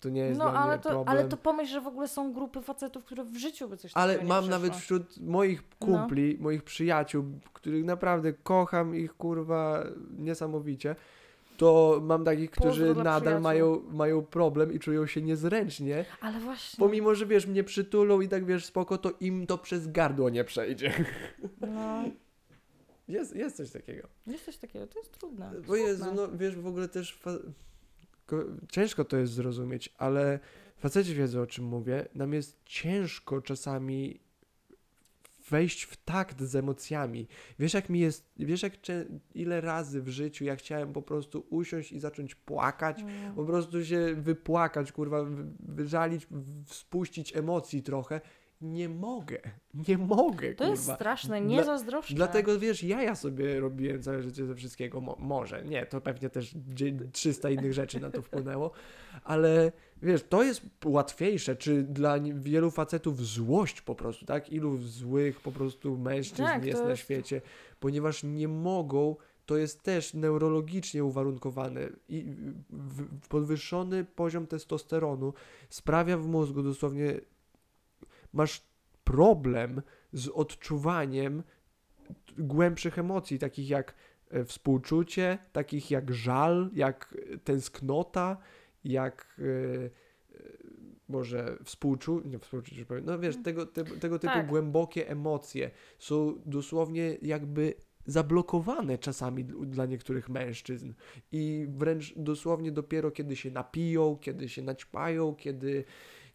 To nie jest No, ale to, problem. ale to pomyśl, że w ogóle są grupy facetów, które w życiu by coś Ale takiego mam nie nawet wśród moich No. kumpli, moich przyjaciół, których naprawdę kocham ich kurwa niesamowicie, to mam takich, którzy nadal przyjaciół. mają, mają problem i czują się niezręcznie, Ale właśnie. pomimo, że wiesz, mnie przytulą i tak wiesz, spoko, to im to przez gardło nie przejdzie. No, Jest, jest coś takiego. jest coś takiego, to jest trudne. Bo Trudne. no wiesz, w ogóle też fa- ko- ciężko to jest zrozumieć, ale faceci wiedzą o czym mówię. Nam jest ciężko czasami wejść w takt z emocjami. Wiesz jak mi jest, wiesz jak ile razy w życiu ja chciałem po prostu usiąść i zacząć płakać, Mm. po prostu się wypłakać, kurwa, wy- wyżalić, spuścić emocji trochę nie mogę, nie mogę, To kurwa. jest straszne, nie Dla- zazdroszczę. Dlatego wiesz, ja ja sobie robiłem całe życie ze wszystkiego. Mo- może, nie, to pewnie też dzie- 300 innych rzeczy na to wpłynęło, ale wiesz, to jest łatwiejsze, czy dla wielu facetów złość po prostu, tak? Ilu złych po prostu mężczyzn Tak, to jest na jest- świecie, ponieważ nie mogą. To jest też neurologicznie uwarunkowane i podwyższony poziom testosteronu sprawia w mózgu dosłownie masz problem z odczuwaniem głębszych emocji, takich jak e, współczucie, takich jak żal, jak e, tęsknota, jak e, może współczucie, nie współczucie, no wiesz, tego, te, tego typu Tak. głębokie emocje są dosłownie jakby zablokowane czasami dl- dla niektórych mężczyzn i wręcz dosłownie dopiero kiedy się napiją, kiedy się naćpają, kiedy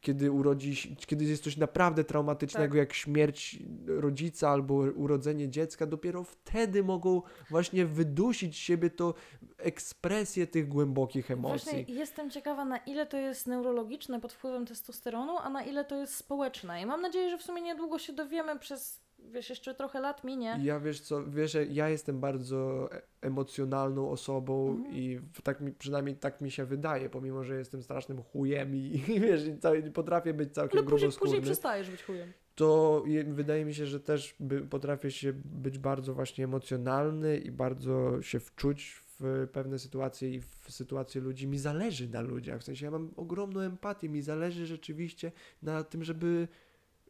kiedy urodzi, się- kiedy jest coś naprawdę traumatycznego, Tak. jak śmierć rodzica albo urodzenie dziecka, dopiero wtedy mogą właśnie wydusić z siebie to ekspresję tych głębokich emocji. Właśnie jestem ciekawa, na ile to jest neurologiczne pod wpływem testosteronu, a na ile to jest społeczne. I mam nadzieję, że w sumie niedługo się dowiemy przez, wiesz, jeszcze trochę lat minie. Ja wiesz co, wiesz, ja jestem bardzo e- emocjonalną osobą Mhm. i tak mi, przynajmniej tak mi się wydaje, pomimo, że jestem strasznym chujem i, i wiesz, i potrafię być całkiem Ale później, później przestajesz być chujem. to je, wydaje mi się, że też by, potrafię się być bardzo właśnie emocjonalny i bardzo się wczuć w pewne sytuacje i w sytuacje ludzi. Mi zależy na ludziach, w sensie ja mam ogromną empatię, mi zależy rzeczywiście na tym, żeby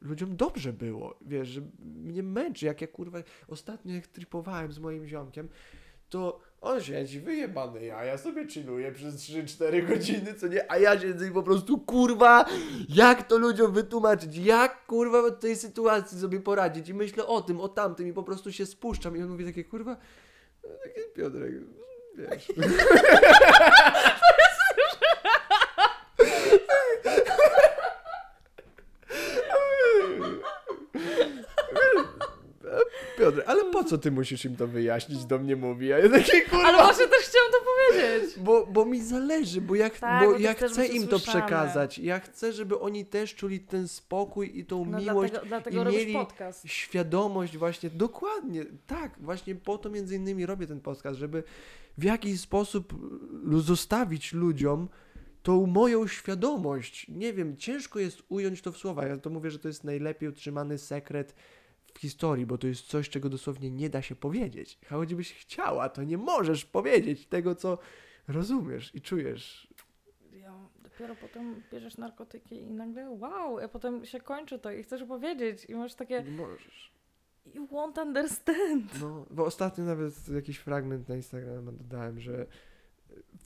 ludziom dobrze było, wiesz, że mnie męczy, jak ja kurwa, ostatnio jak tripowałem z moim ziomkiem, to on siedzi wyjebany, ja, ja sobie chilluję przez 3-4 godziny, co nie, a ja siedzę i po prostu, kurwa, jak to ludziom wytłumaczyć, jak, kurwa, w tej sytuacji sobie poradzić? I myślę o tym, o tamtym i po prostu się spuszczam. I on mówi takie, kurwa, no, Piotrek, wiesz... Piotr, ale po co ty musisz im to wyjaśnić, do mnie mówi, a ja takie, kurwa... Ale właśnie też chciałam to powiedzieć. Bo, bo mi zależy, bo ja, Tak, bo bo to ja chcesz chcę być im to usłyszane. przekazać. Ja chcę, żeby oni też czuli ten spokój i tą No miłość, dlatego, dlatego i robisz mieli podcast. świadomość właśnie, dokładnie, tak, właśnie po to między innymi robię ten podcast, żeby w jakiś sposób l- zostawić ludziom tą moją świadomość. Nie wiem, ciężko jest ująć to w słowa. Ja to mówię, że to jest najlepiej utrzymany sekret w historii, bo to jest coś, czego dosłownie nie da się powiedzieć. Choćbyś chciała, to nie możesz powiedzieć tego, co rozumiesz i czujesz. Ja, dopiero potem bierzesz narkotyki i nagle wow, a potem się kończy to i chcesz powiedzieć i masz takie Nie możesz. you won't understand. No, bo ostatnio nawet jakiś fragment na Instagrama dodałem, że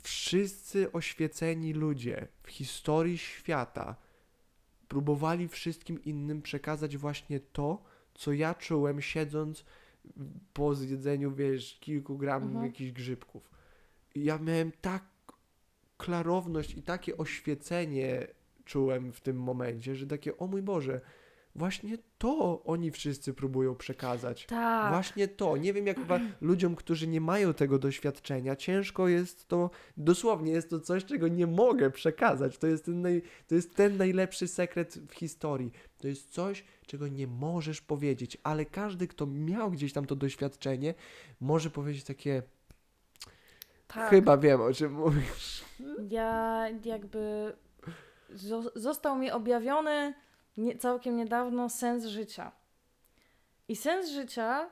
wszyscy oświeceni ludzie w historii świata próbowali wszystkim innym przekazać właśnie to, co ja czułem siedząc po zjedzeniu, wiesz, kilku gram Mhm. jakichś grzybków. Ja miałem tak klarowność i takie oświecenie czułem w tym momencie, że takie, o mój Boże, właśnie to oni wszyscy próbują przekazać. Tak. Właśnie to. Nie wiem, jak ludziom, którzy nie mają tego doświadczenia, ciężko jest to, dosłownie jest to coś, czego nie mogę przekazać. To jest ten, naj, to jest ten najlepszy sekret w historii. To jest coś, czego nie możesz powiedzieć, ale każdy, kto miał gdzieś tam to doświadczenie, może powiedzieć takie, tak. chyba wiem, o czym mówisz. Ja jakby zo- został mi objawiony nie, całkiem niedawno sens życia. I sens życia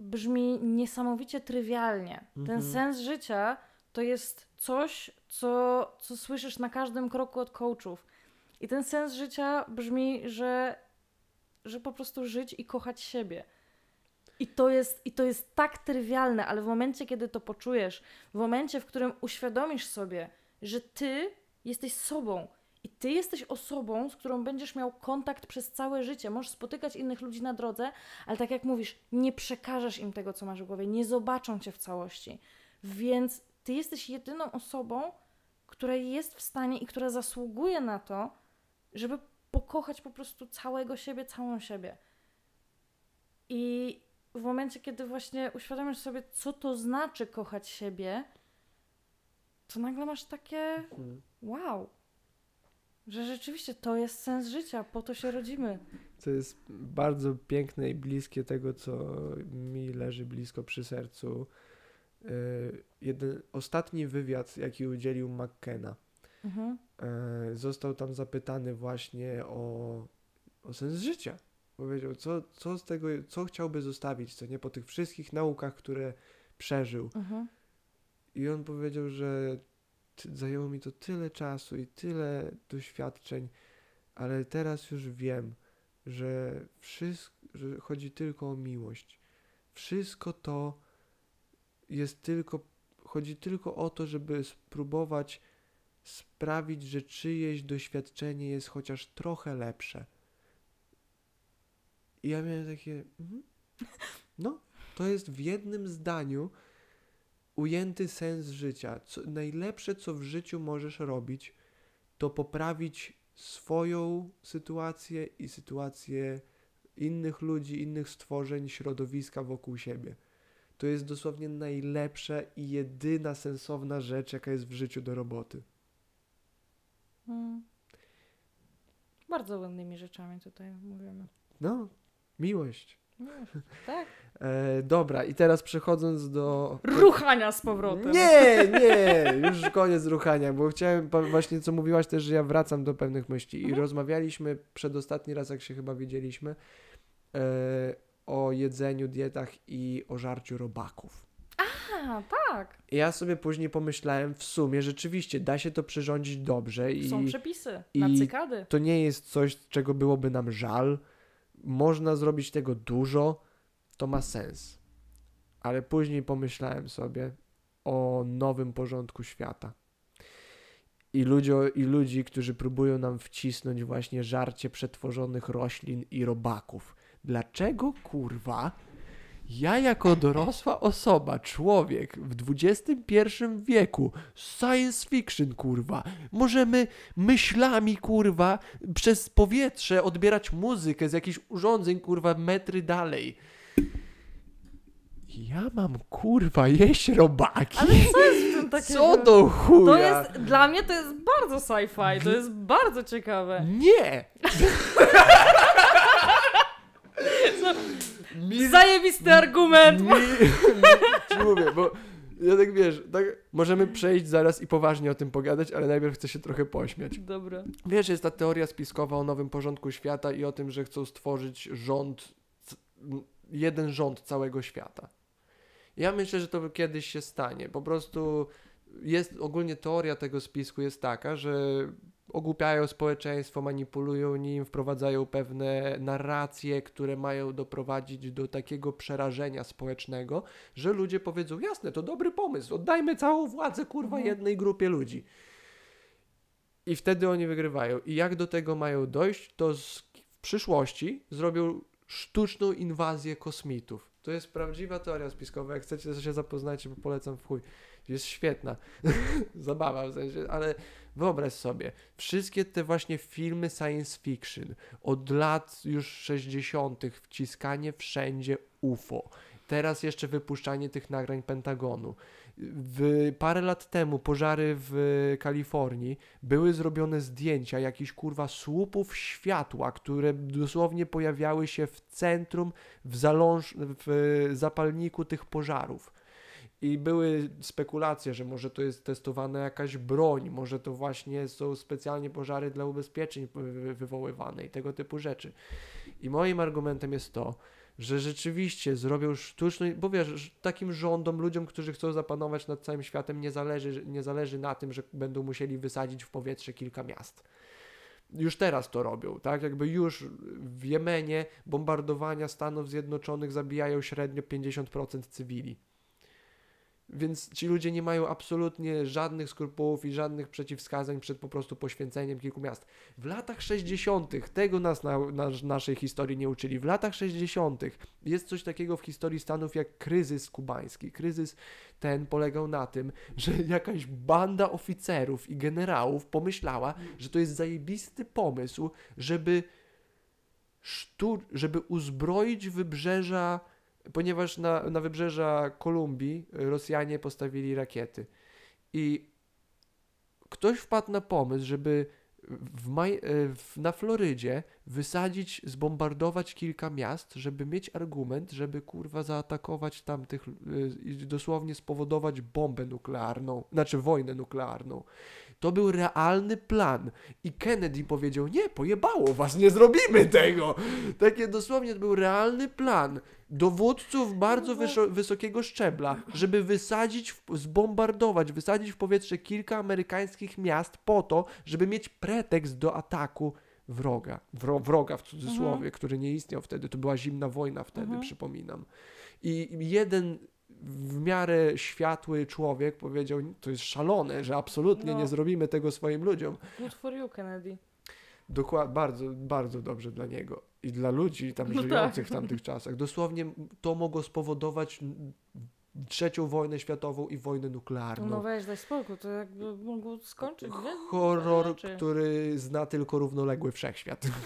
brzmi niesamowicie trywialnie. Ten Mhm. sens życia to jest coś, co, co słyszysz na każdym kroku od coachów. I ten sens życia brzmi, że, że po prostu żyć i kochać siebie. I to, jest, I to jest tak trywialne, ale w momencie, kiedy to poczujesz, w momencie, w którym uświadomisz sobie, że ty jesteś sobą i ty jesteś osobą, z którą będziesz miał kontakt przez całe życie, możesz spotykać innych ludzi na drodze, ale tak jak mówisz, nie przekażesz im tego, co masz w głowie, nie zobaczą cię w całości. Więc ty jesteś jedyną osobą, która jest w stanie i która zasługuje na to, żeby pokochać po prostu całego siebie, całą siebie. I w momencie, kiedy właśnie uświadomisz sobie, co to znaczy kochać siebie, to nagle masz takie wow. Że rzeczywiście to jest sens życia, po to się rodzimy. Co jest bardzo piękne i bliskie tego, co mi leży blisko przy sercu. Yy, jeden, ostatni wywiad, jaki udzielił McKenna, Mhm. yy, został tam zapytany właśnie o, o sens życia. Powiedział, co, co z tego, co chciałby zostawić, co nie po tych wszystkich naukach, które przeżył. Mhm. I on powiedział, że zajęło mi to tyle czasu i tyle doświadczeń, ale teraz już wiem, że wszystko, że chodzi tylko o miłość. Wszystko to jest tylko, chodzi tylko o to, żeby spróbować sprawić, że czyjeś doświadczenie jest chociaż trochę lepsze. I ja miałem takie, mhm. no, to jest w jednym zdaniu ujęty sens życia. Co, najlepsze, co w życiu możesz robić, to poprawić swoją sytuację i sytuację innych ludzi, innych stworzeń, środowiska wokół siebie. To jest dosłownie najlepsza i jedyna sensowna rzecz, jaka jest w życiu do roboty. Mm. Bardzo ładnymi rzeczami tutaj mówimy. No, miłość. Tak? E, dobra, i teraz przechodząc do. Ruchania z powrotem. Nie, nie, już koniec ruchania, bo chciałem właśnie co mówiłaś też, że ja wracam do pewnych myśli i Mhm. rozmawialiśmy przedostatni raz, jak się chyba widzieliśmy, e, o jedzeniu, dietach i o żarciu robaków. A, tak. Ja sobie później pomyślałem, w sumie rzeczywiście da się to przyrządzić dobrze i Są przepisy na cykady. to nie jest coś, czego byłoby nam żal. Można zrobić tego dużo, to ma sens. Ale później pomyślałem sobie o nowym porządku świata. I ludzi, I ludzi, którzy próbują nam wcisnąć właśnie żarcie przetworzonych roślin i robaków. Dlaczego kurwa ja jako dorosła osoba, człowiek w XXI wieku, science fiction kurwa, możemy myślami, kurwa, przez powietrze odbierać muzykę z jakichś urządzeń, kurwa, metry dalej. Ja mam, kurwa, jeść robaki. Ale co jest w tym takiego? Co do chuja? To jest, dla mnie to jest bardzo sci-fi, to jest bardzo ciekawe. Nie! Mi, Zajebisty argument! mi, ci mówię, bo ja tak wiesz, tak, możemy przejść zaraz i poważnie o tym pogadać, ale najpierw chcę się trochę pośmiać. Dobra. Wiesz, jest ta teoria spiskowa o nowym porządku świata i o tym, że chcą stworzyć rząd, jeden rząd całego świata. Ja myślę, że to kiedyś się stanie. Po prostu jest ogólnie teoria tego spisku jest taka, że ogłupiają społeczeństwo, manipulują nim, wprowadzają pewne narracje, które mają doprowadzić do takiego przerażenia społecznego, że ludzie powiedzą, jasne, to dobry pomysł, oddajmy całą władzę, kurwa, Mhm. jednej grupie ludzi. I wtedy oni wygrywają. I jak do tego mają dojść, to z, w przyszłości zrobią sztuczną inwazję kosmitów. To jest prawdziwa teoria spiskowa. Jak chcecie, to się zapoznajcie, bo polecam w chuj. Jest świetna. Zabawa w sensie, ale wyobraź sobie, wszystkie te właśnie filmy science fiction, od lat już 60. wciskanie wszędzie UFO. Teraz jeszcze wypuszczanie tych nagrań Pentagonu. W, parę lat temu pożary w Kalifornii były zrobione zdjęcia jakichś kurwa słupów światła, które dosłownie pojawiały się w centrum, w, zaląż, w zapalniku tych pożarów. I były spekulacje, że może to jest testowana jakaś broń, może to właśnie są specjalnie pożary dla ubezpieczeń wy- wywoływane i tego typu rzeczy. I moim argumentem jest to, że rzeczywiście zrobią sztuczną, bo wiesz, takim rządom, ludziom, którzy chcą zapanować nad całym światem, nie zależy, nie zależy na tym, że będą musieli wysadzić w powietrze kilka miast. Już teraz to robią, tak? Jakby już w Jemenie bombardowania Stanów Zjednoczonych zabijają średnio 50% cywili. Więc ci ludzie nie mają absolutnie żadnych skrupułów i żadnych przeciwwskazań przed po prostu poświęceniem kilku miast. W latach 60. tego nas na, na naszej historii nie uczyli. W latach 60. jest coś takiego w historii Stanów jak kryzys kubański. Kryzys ten polegał na tym, że jakaś banda oficerów i generałów pomyślała, że to jest zajebisty pomysł, żeby sztu- żeby uzbroić wybrzeża ponieważ na, na wybrzeża Kolumbii y, Rosjanie postawili rakiety. I ktoś wpadł na pomysł, żeby w maj, e, w, na Florydzie wysadzić, zbombardować kilka miast, żeby mieć argument, żeby kurwa zaatakować tamtych e, i dosłownie spowodować bombę nuklearną, znaczy wojnę nuklearną. To był realny plan. I Kennedy powiedział: Nie, pojebało was, nie zrobimy tego. Takie dosłownie to był realny plan dowódców bardzo wysokiego szczebla, żeby wysadzić, zbombardować, wysadzić w powietrze kilka amerykańskich miast po to, żeby mieć pretekst do ataku wroga. Wro- wroga w cudzysłowie, Mhm. który nie istniał wtedy. To była zimna wojna wtedy, Mhm. przypominam. I jeden w miarę światły człowiek powiedział, to jest szalone, że absolutnie No. nie zrobimy tego swoim ludziom. Good for you, Kennedy. Dokładnie, bardzo, bardzo dobrze dla niego i dla ludzi tam No żyjących tak. w tamtych czasach. Dosłownie to mogło spowodować trzecią wojnę światową i wojnę nuklearną. No weź, daj spokój, to jakby mogło skończyć? Horror, rzeczy. który zna tylko równoległy wszechświat. Mm.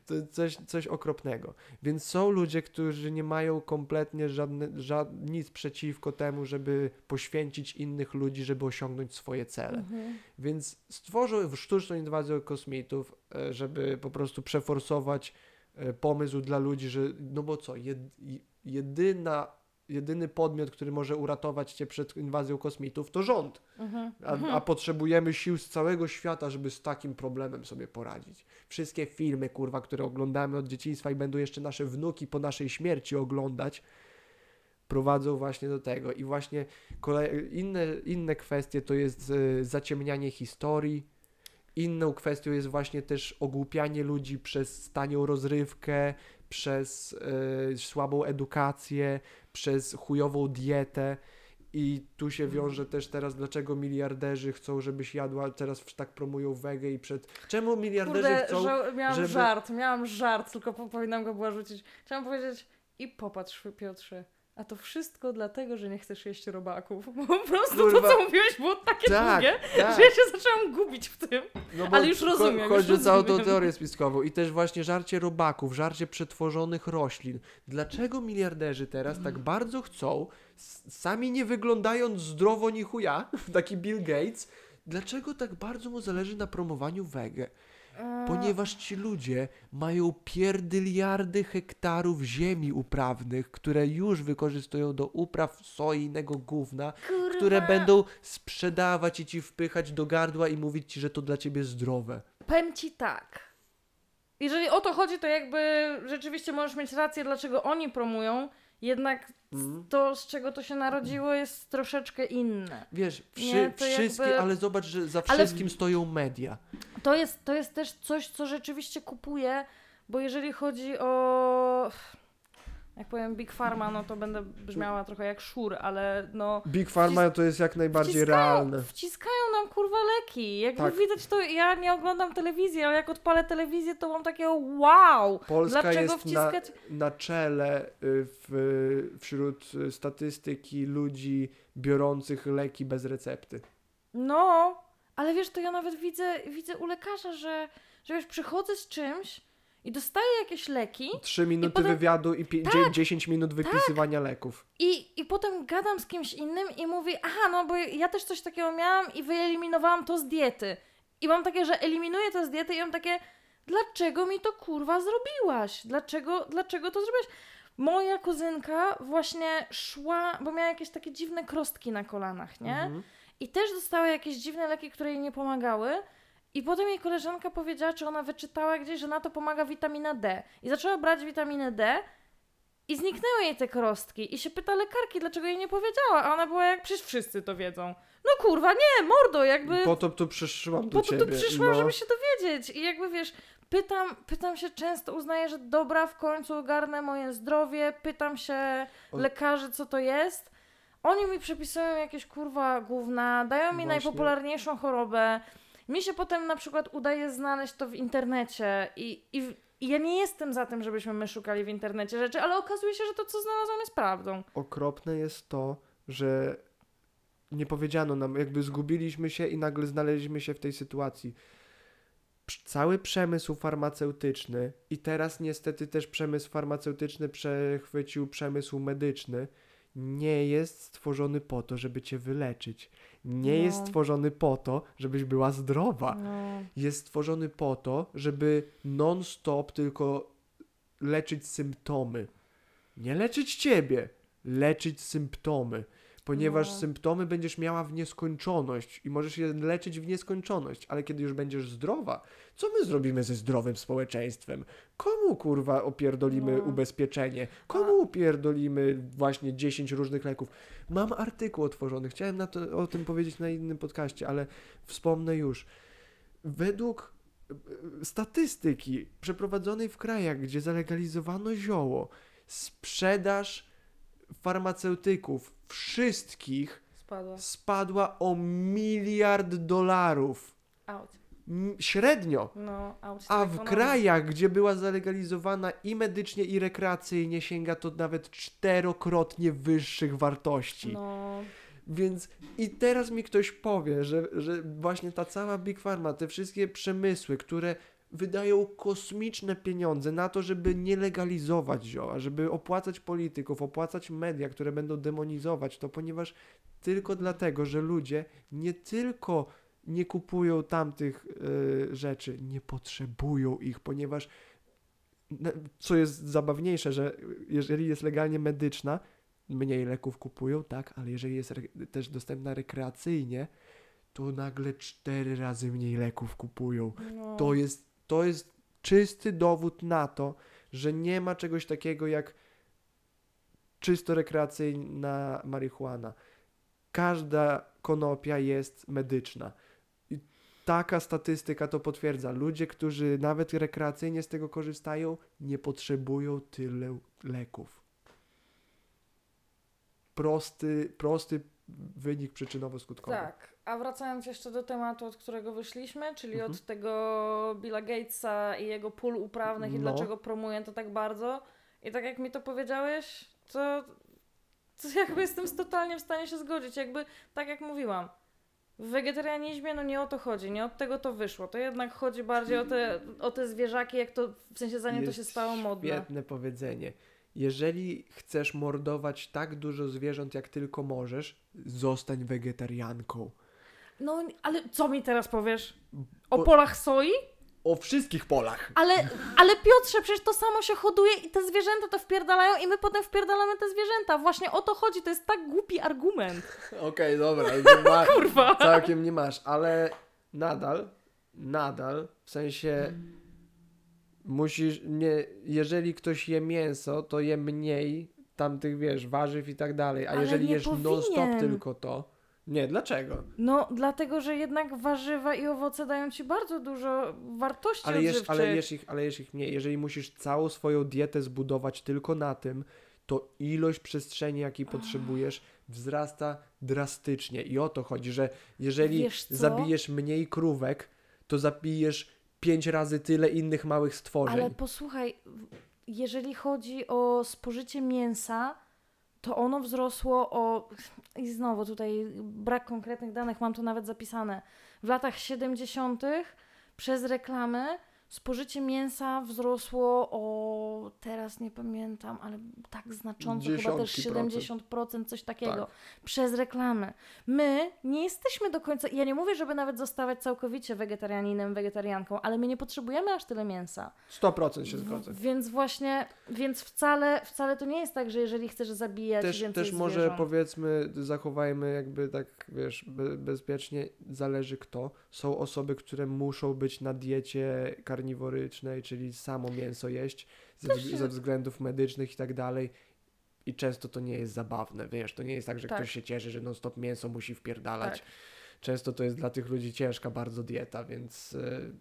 To coś, coś okropnego. Więc są ludzie, którzy nie mają kompletnie żadne, żad, nic przeciwko temu, żeby poświęcić innych ludzi, żeby osiągnąć swoje cele. Mhm. Więc stworzył sztuczną inwazję kosmitów, e, żeby po prostu przeforsować e, pomysł dla ludzi, że no bo co, jed, jedyna, jedyny podmiot, który może uratować cię przed inwazją kosmitów, to rząd. Mhm. A, a potrzebujemy sił z całego świata, żeby z takim problemem sobie poradzić. Wszystkie filmy, kurwa, które oglądamy od dzieciństwa i będą jeszcze nasze wnuki po naszej śmierci oglądać, prowadzą właśnie do tego. I właśnie kolej, inne, inne kwestie to jest e, zaciemnianie historii. Inną kwestią jest właśnie też ogłupianie ludzi przez tanią rozrywkę, przez e, słabą edukację, przez chujową dietę. I tu się wiąże też teraz, dlaczego miliarderzy chcą, żebyś jadła, teraz tak promują wegę i przed... Czemu miliarderzy Kurde, chcą... że, miałam żeby- żart, miałam żart, tylko po- powinnam go była rzucić. Chciałam powiedzieć i popatrz Piotrze, a to wszystko dlatego, że nie chcesz jeść robaków. Bo po prostu Kurwa. to, co mówiłeś, było takie Tak, długie, tak. że ja się zaczęłam gubić w tym. No Ale już rozumiem, już Chodzi o całą tą rozumiem. teorię spiskową i też właśnie żarcie robaków, żarcie przetworzonych roślin. Dlaczego miliarderzy teraz tak Mm. bardzo chcą, sami nie wyglądając zdrowo ni chuja, taki Bill Gates, dlaczego tak bardzo mu zależy na promowaniu wege? Ponieważ ci ludzie mają pierdyliardy hektarów ziemi uprawnych, które już wykorzystują do upraw soi innego gówna, kurwa. które będą sprzedawać i ci wpychać do gardła i mówić ci, że to dla ciebie zdrowe. Powiem ci tak. Jeżeli o to chodzi, to jakby rzeczywiście możesz mieć rację, dlaczego oni promują, jednak Mhm. to, z czego to się narodziło, jest troszeczkę inne. Wiesz, wszy, Nie, wszystkie, jakby- ale zobacz, że za Ale- wszystkim stoją media. To jest, to jest też coś, co rzeczywiście kupuję, bo jeżeli chodzi o. Jak powiem Big Pharma, no to będę brzmiała trochę jak szur, ale no. Big Pharma to jest jak najbardziej wciskają, realne. Wciskają nam kurwa leki. Jakby Tak. widać to, ja nie oglądam telewizji, ale jak odpalę telewizję, to mam takie wow! Polska Dlaczego jest na, wciskać? na czele y, w, wśród statystyki ludzi biorących leki bez recepty. No, ale wiesz, to ja nawet widzę, widzę u lekarza, że, że wiesz, przychodzę z czymś i dostaję jakieś leki Trzy minuty potem- wywiadu i pie, dzie- 10 minut wypisywania leków. i, i potem gadam z kimś innym i mówi, aha, no bo ja też coś takiego miałam i wyeliminowałam to z diety. I mam takie, że eliminuję to z diety i mam takie, dlaczego mi to kurwa zrobiłaś? Dlaczego, dlaczego to zrobiłaś? Moja kuzynka właśnie szła, bo miała jakieś takie dziwne krostki na kolanach, nie? Mhm. I też dostała jakieś dziwne leki, które jej nie pomagały. I potem jej koleżanka powiedziała, czy ona wyczytała gdzieś, że na to pomaga witamina D. I zaczęła brać witaminę D i zniknęły jej te krostki. I się pyta lekarki, dlaczego jej nie powiedziała. A ona była jak, przecież wszyscy to wiedzą. No kurwa, nie, mordo, jakby... Po to tu przyszłam do Po to ciebie. tu przyszłam, no. żeby się dowiedzieć. I jakby wiesz, pytam, pytam się często, uznaję, że dobra, w końcu ogarnę moje zdrowie, pytam się lekarzy, co to jest. Oni mi przepisują jakieś kurwa gówna, dają mi Właśnie. najpopularniejszą chorobę. Mi się potem na przykład udaje znaleźć to w internecie i, i, i ja nie jestem za tym, żebyśmy my szukali w internecie rzeczy, ale okazuje się, że to, co znalazłam, jest prawdą. okropne jest to, że nie powiedziano nam, jakby zgubiliśmy się i nagle znaleźliśmy się w tej sytuacji. Cały przemysł farmaceutyczny i teraz niestety też przemysł farmaceutyczny przechwycił przemysł medyczny, nie jest stworzony po to, żeby cię wyleczyć. Nie No. jest stworzony po to, żebyś była zdrowa. No, Jest stworzony po to, żeby non-stop tylko leczyć symptomy. Nie leczyć ciebie, leczyć symptomy. Ponieważ No. symptomy będziesz miała w nieskończoność i możesz je leczyć w nieskończoność, ale kiedy już będziesz zdrowa, co my zrobimy ze zdrowym społeczeństwem? Komu kurwa opierdolimy No. ubezpieczenie? Komu upierdolimy właśnie 10 różnych leków? Mam artykuł otworzony, chciałem na to, o tym powiedzieć na innym podcaście, ale wspomnę już. Według e, statystyki przeprowadzonej w krajach, gdzie zalegalizowano zioło, sprzedaż farmaceutyków wszystkich spadła. spadła o miliard dolarów. Out. M- Średnio. No, out. A w krajach, gdzie była zalegalizowana i medycznie, i rekreacyjnie, sięga to nawet czterokrotnie wyższych wartości. No, Więc i teraz mi ktoś powie, że, że właśnie ta cała Big Pharma, te wszystkie przemysły, które wydają kosmiczne pieniądze na to, żeby nie legalizować zioła, żeby opłacać polityków, opłacać media, które będą demonizować to, ponieważ tylko dlatego, że ludzie nie tylko nie kupują tamtych y, rzeczy, nie potrzebują ich, ponieważ co jest zabawniejsze, że jeżeli jest legalnie medyczna, mniej leków kupują, tak, ale jeżeli jest też dostępna rekreacyjnie, to nagle cztery razy mniej leków kupują. no. To jest, to jest czysty dowód na to, że nie ma czegoś takiego jak czysto rekreacyjna marihuana. Każda konopia jest medyczna. I taka statystyka to potwierdza. Ludzie, którzy nawet rekreacyjnie z tego korzystają, nie potrzebują tyle leków. Prosty, prosty wynik przyczynowo-skutkowy. Tak, a wracając jeszcze do tematu, od którego wyszliśmy, czyli Mhm. od tego Billa Gatesa i jego pól uprawnych i No. dlaczego promuje to tak bardzo. I tak jak mi to powiedziałeś, to, to jakby jestem totalnie w stanie się zgodzić. Jakby, tak jak mówiłam, w wegetarianizmie no nie o to chodzi, nie od tego to wyszło. To jednak chodzi bardziej o te, o te zwierzaki, jak to, w sensie zanim to Jest się stało modne. Świetne powiedzenie. Jeżeli chcesz mordować tak dużo zwierząt, jak tylko możesz, zostań wegetarianką. No, ale co mi teraz powiesz? O Bo- polach soi? O wszystkich polach. Ale, ale Piotrze, przecież to samo się hoduje i te zwierzęta to wpierdalają i my potem wpierdalamy te zwierzęta. Właśnie o to chodzi, to jest tak głupi argument. Okej, dobra. nie ma, Kurwa. całkiem nie masz, ale nadal, nadal, w sensie musisz, nie, jeżeli ktoś je mięso, to je mniej tamtych, wiesz, warzyw i tak dalej, a Ale jeżeli jesz non-stop tylko to, nie, dlaczego? No, dlatego, że jednak warzywa i owoce dają ci bardzo dużo wartości Ale jesz, ale, jesz ich, ale jesz ich mniej. Jeżeli musisz całą swoją dietę zbudować tylko na tym, to ilość przestrzeni, jakiej potrzebujesz, wzrasta drastycznie. I o to chodzi, że jeżeli zabijesz mniej krówek, to zabijesz pięć razy tyle innych małych stworzeń. Ale posłuchaj, jeżeli chodzi o spożycie mięsa, to ono wzrosło o. I znowu tutaj brak konkretnych danych, mam to nawet zapisane. W latach 70. przez reklamy spożycie mięsa wzrosło o. Teraz nie pamiętam, ale tak znacząco, chyba też Dziesiątki 70%, coś takiego. Tak. Przez reklamy. My nie jesteśmy do końca. Ja nie mówię, żeby nawet zostawać całkowicie wegetarianinem, wegetarianką, ale my nie potrzebujemy aż tyle mięsa. 100% się zgodzę. W- Więc właśnie, więc wcale, wcale to nie jest tak, że jeżeli chcesz zabijać Też, więcej też może zwierząt, powiedzmy, zachowajmy jakby tak, wiesz, be, bezpiecznie, zależy kto. Są osoby, które muszą być na diecie karniworycznej, czyli samo mięso jeść ze, się- ze względów medycznych i tak dalej. I często to nie jest zabawne, wiesz, to nie jest tak, że Tak. ktoś się cieszy, że non stop mięso musi wpierdalać. Tak. Często to jest dla tych ludzi ciężka bardzo dieta, więc y,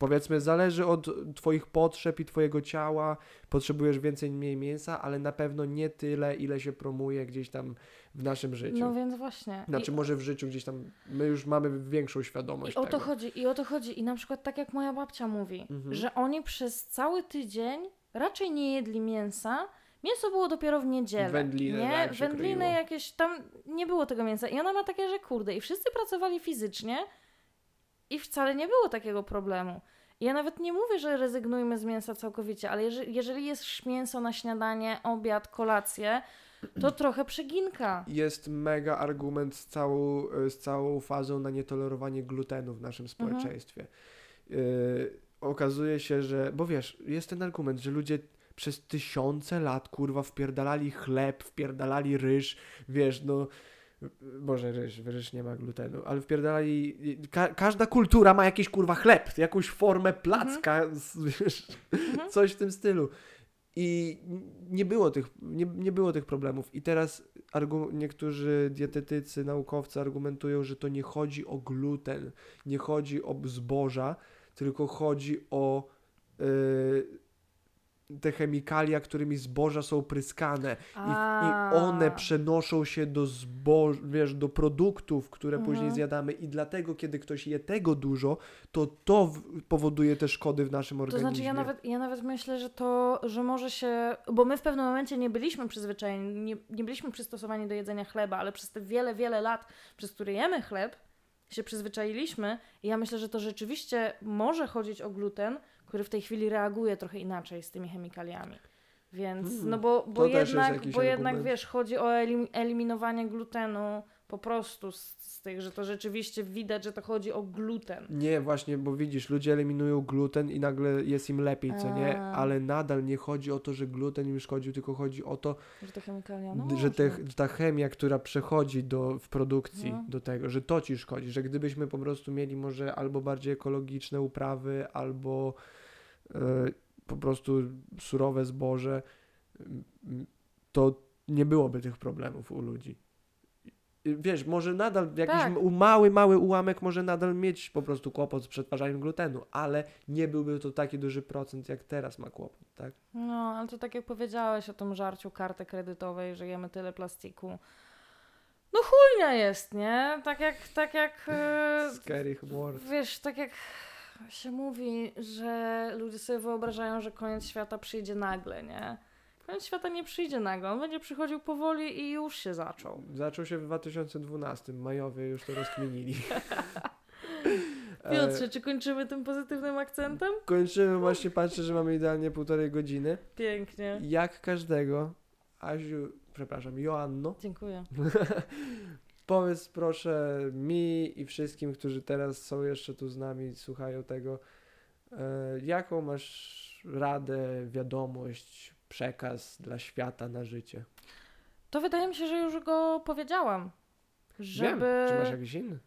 powiedzmy zależy od twoich potrzeb i twojego ciała, potrzebujesz więcej, mniej mięsa, ale na pewno nie tyle, ile się promuje gdzieś tam w naszym życiu. No więc właśnie. Znaczy I, może w życiu gdzieś tam, my już mamy większą świadomość I o to tego. chodzi, i o to chodzi. I na przykład tak jak moja babcia mówi, Mhm. że oni przez cały tydzień raczej nie jedli mięsa. Mięso było dopiero w niedzielę. Wędliny, nie? tak, Wędliny jakieś, tam nie było tego mięsa. I ona ma takie, że kurde, i wszyscy pracowali fizycznie i wcale nie było takiego problemu. Ja nawet nie mówię, że rezygnujmy z mięsa całkowicie, ale jeżeli, jeżeli jest mięso na śniadanie, obiad, kolację, to trochę przeginka. Jest mega argument z całą, z całą fazą na nietolerowanie glutenu w naszym Mhm. społeczeństwie. Yy, okazuje się, że, bo wiesz, jest ten argument, że ludzie przez tysiące lat, kurwa, wpierdalali chleb, wpierdalali ryż, wiesz, no, Boże, ryż, ryż nie ma glutenu, ale wpierdalali, ka każda kultura ma jakiś, kurwa, chleb, jakąś formę placka, z, wiesz, Mhm. coś w tym stylu. I nie było tych, nie, nie było tych problemów. I teraz niektórzy dietetycy, naukowcy argumentują, że to nie chodzi o gluten, nie chodzi o zboża, tylko chodzi o y, te chemikalia, którymi zboża są pryskane. I, I one przenoszą się do zboż, wiesz, do produktów, które później Mhm. zjadamy. I dlatego, kiedy ktoś je tego dużo, to to powoduje te szkody w naszym To organizmie. znaczy ja nawet, ja nawet myślę, że to, że może się, bo my w pewnym momencie nie byliśmy przyzwyczajeni, nie, nie byliśmy przystosowani do jedzenia chleba, ale przez te wiele, wiele lat, przez które jemy chleb, się przyzwyczailiśmy i ja myślę, że to rzeczywiście może chodzić o gluten, który w tej chwili reaguje trochę inaczej z tymi chemikaliami. Więc, Hmm, no bo, bo jednak, bo jednak wiesz, chodzi o elim, eliminowanie glutenu po prostu z, z tych, że to rzeczywiście widać, że to chodzi o gluten. Nie, właśnie, bo widzisz, ludzie eliminują gluten i nagle jest im lepiej, co nie? Ale nadal nie chodzi o to, że gluten im szkodził, tylko chodzi o to, Że te chemikalia, no że, te, ta chemia, która przechodzi do, w produkcji No. do tego, że to ci szkodzi, że gdybyśmy po prostu mieli może albo bardziej ekologiczne uprawy, albo po prostu surowe zboże, to nie byłoby tych problemów u ludzi. Wiesz, może nadal jakiś Tak. mały, mały ułamek może nadal mieć po prostu kłopot z przetwarzaniem glutenu, ale nie byłby to taki duży procent, jak teraz ma kłopot, tak? No, ale to tak jak powiedziałeś o tym żarciu karty kredytowej, że jemy tyle plastiku. No chujnia jest, nie? Tak jak, tak jak, e, Scary wiesz, tak jak się mówi, że ludzie sobie wyobrażają, że koniec świata przyjdzie nagle, nie? Koniec świata nie przyjdzie nagle, on będzie przychodził powoli i już się zaczął. Zaczął się w 2012, majowie już to rozkminili. Piotrze, czy kończymy tym pozytywnym akcentem? Kończymy, właśnie patrzę, że mamy idealnie półtorej godziny. Pięknie. Jak każdego, Aziu, przepraszam, Joanno, Dziękuję. powiedz proszę mi i wszystkim, którzy teraz są jeszcze tu z nami, słuchają tego, e, jaką masz radę, wiadomość, przekaz dla świata na życie? To wydaje mi się, że już go powiedziałam. Żeby... Wiem, czy masz jakiś inny?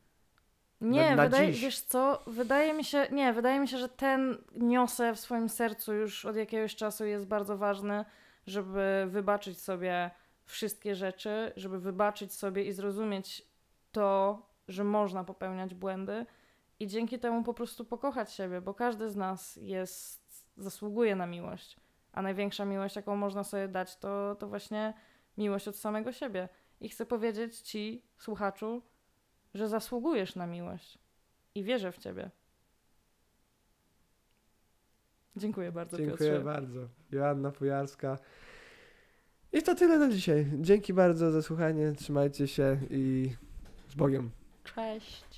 Nie, Na- na wydaje, dziś. wiesz co, wydaje mi się, nie, wydaje mi się, że ten niosę w swoim sercu już od jakiegoś czasu jest bardzo ważny, żeby wybaczyć sobie wszystkie rzeczy, żeby wybaczyć sobie i zrozumieć to, że można popełniać błędy i dzięki temu po prostu pokochać siebie, bo każdy z nas jest, zasługuje na miłość, a największa miłość, jaką można sobie dać, to, to właśnie miłość od samego siebie. I chcę powiedzieć Ci, słuchaczu, że zasługujesz na miłość i wierzę w ciebie. Dziękuję bardzo, Dziękuję Piotrze. bardzo. Joanna Pujarska. I to tyle na dzisiaj. Dzięki bardzo za słuchanie. Trzymajcie się i z Bogiem. Cześć.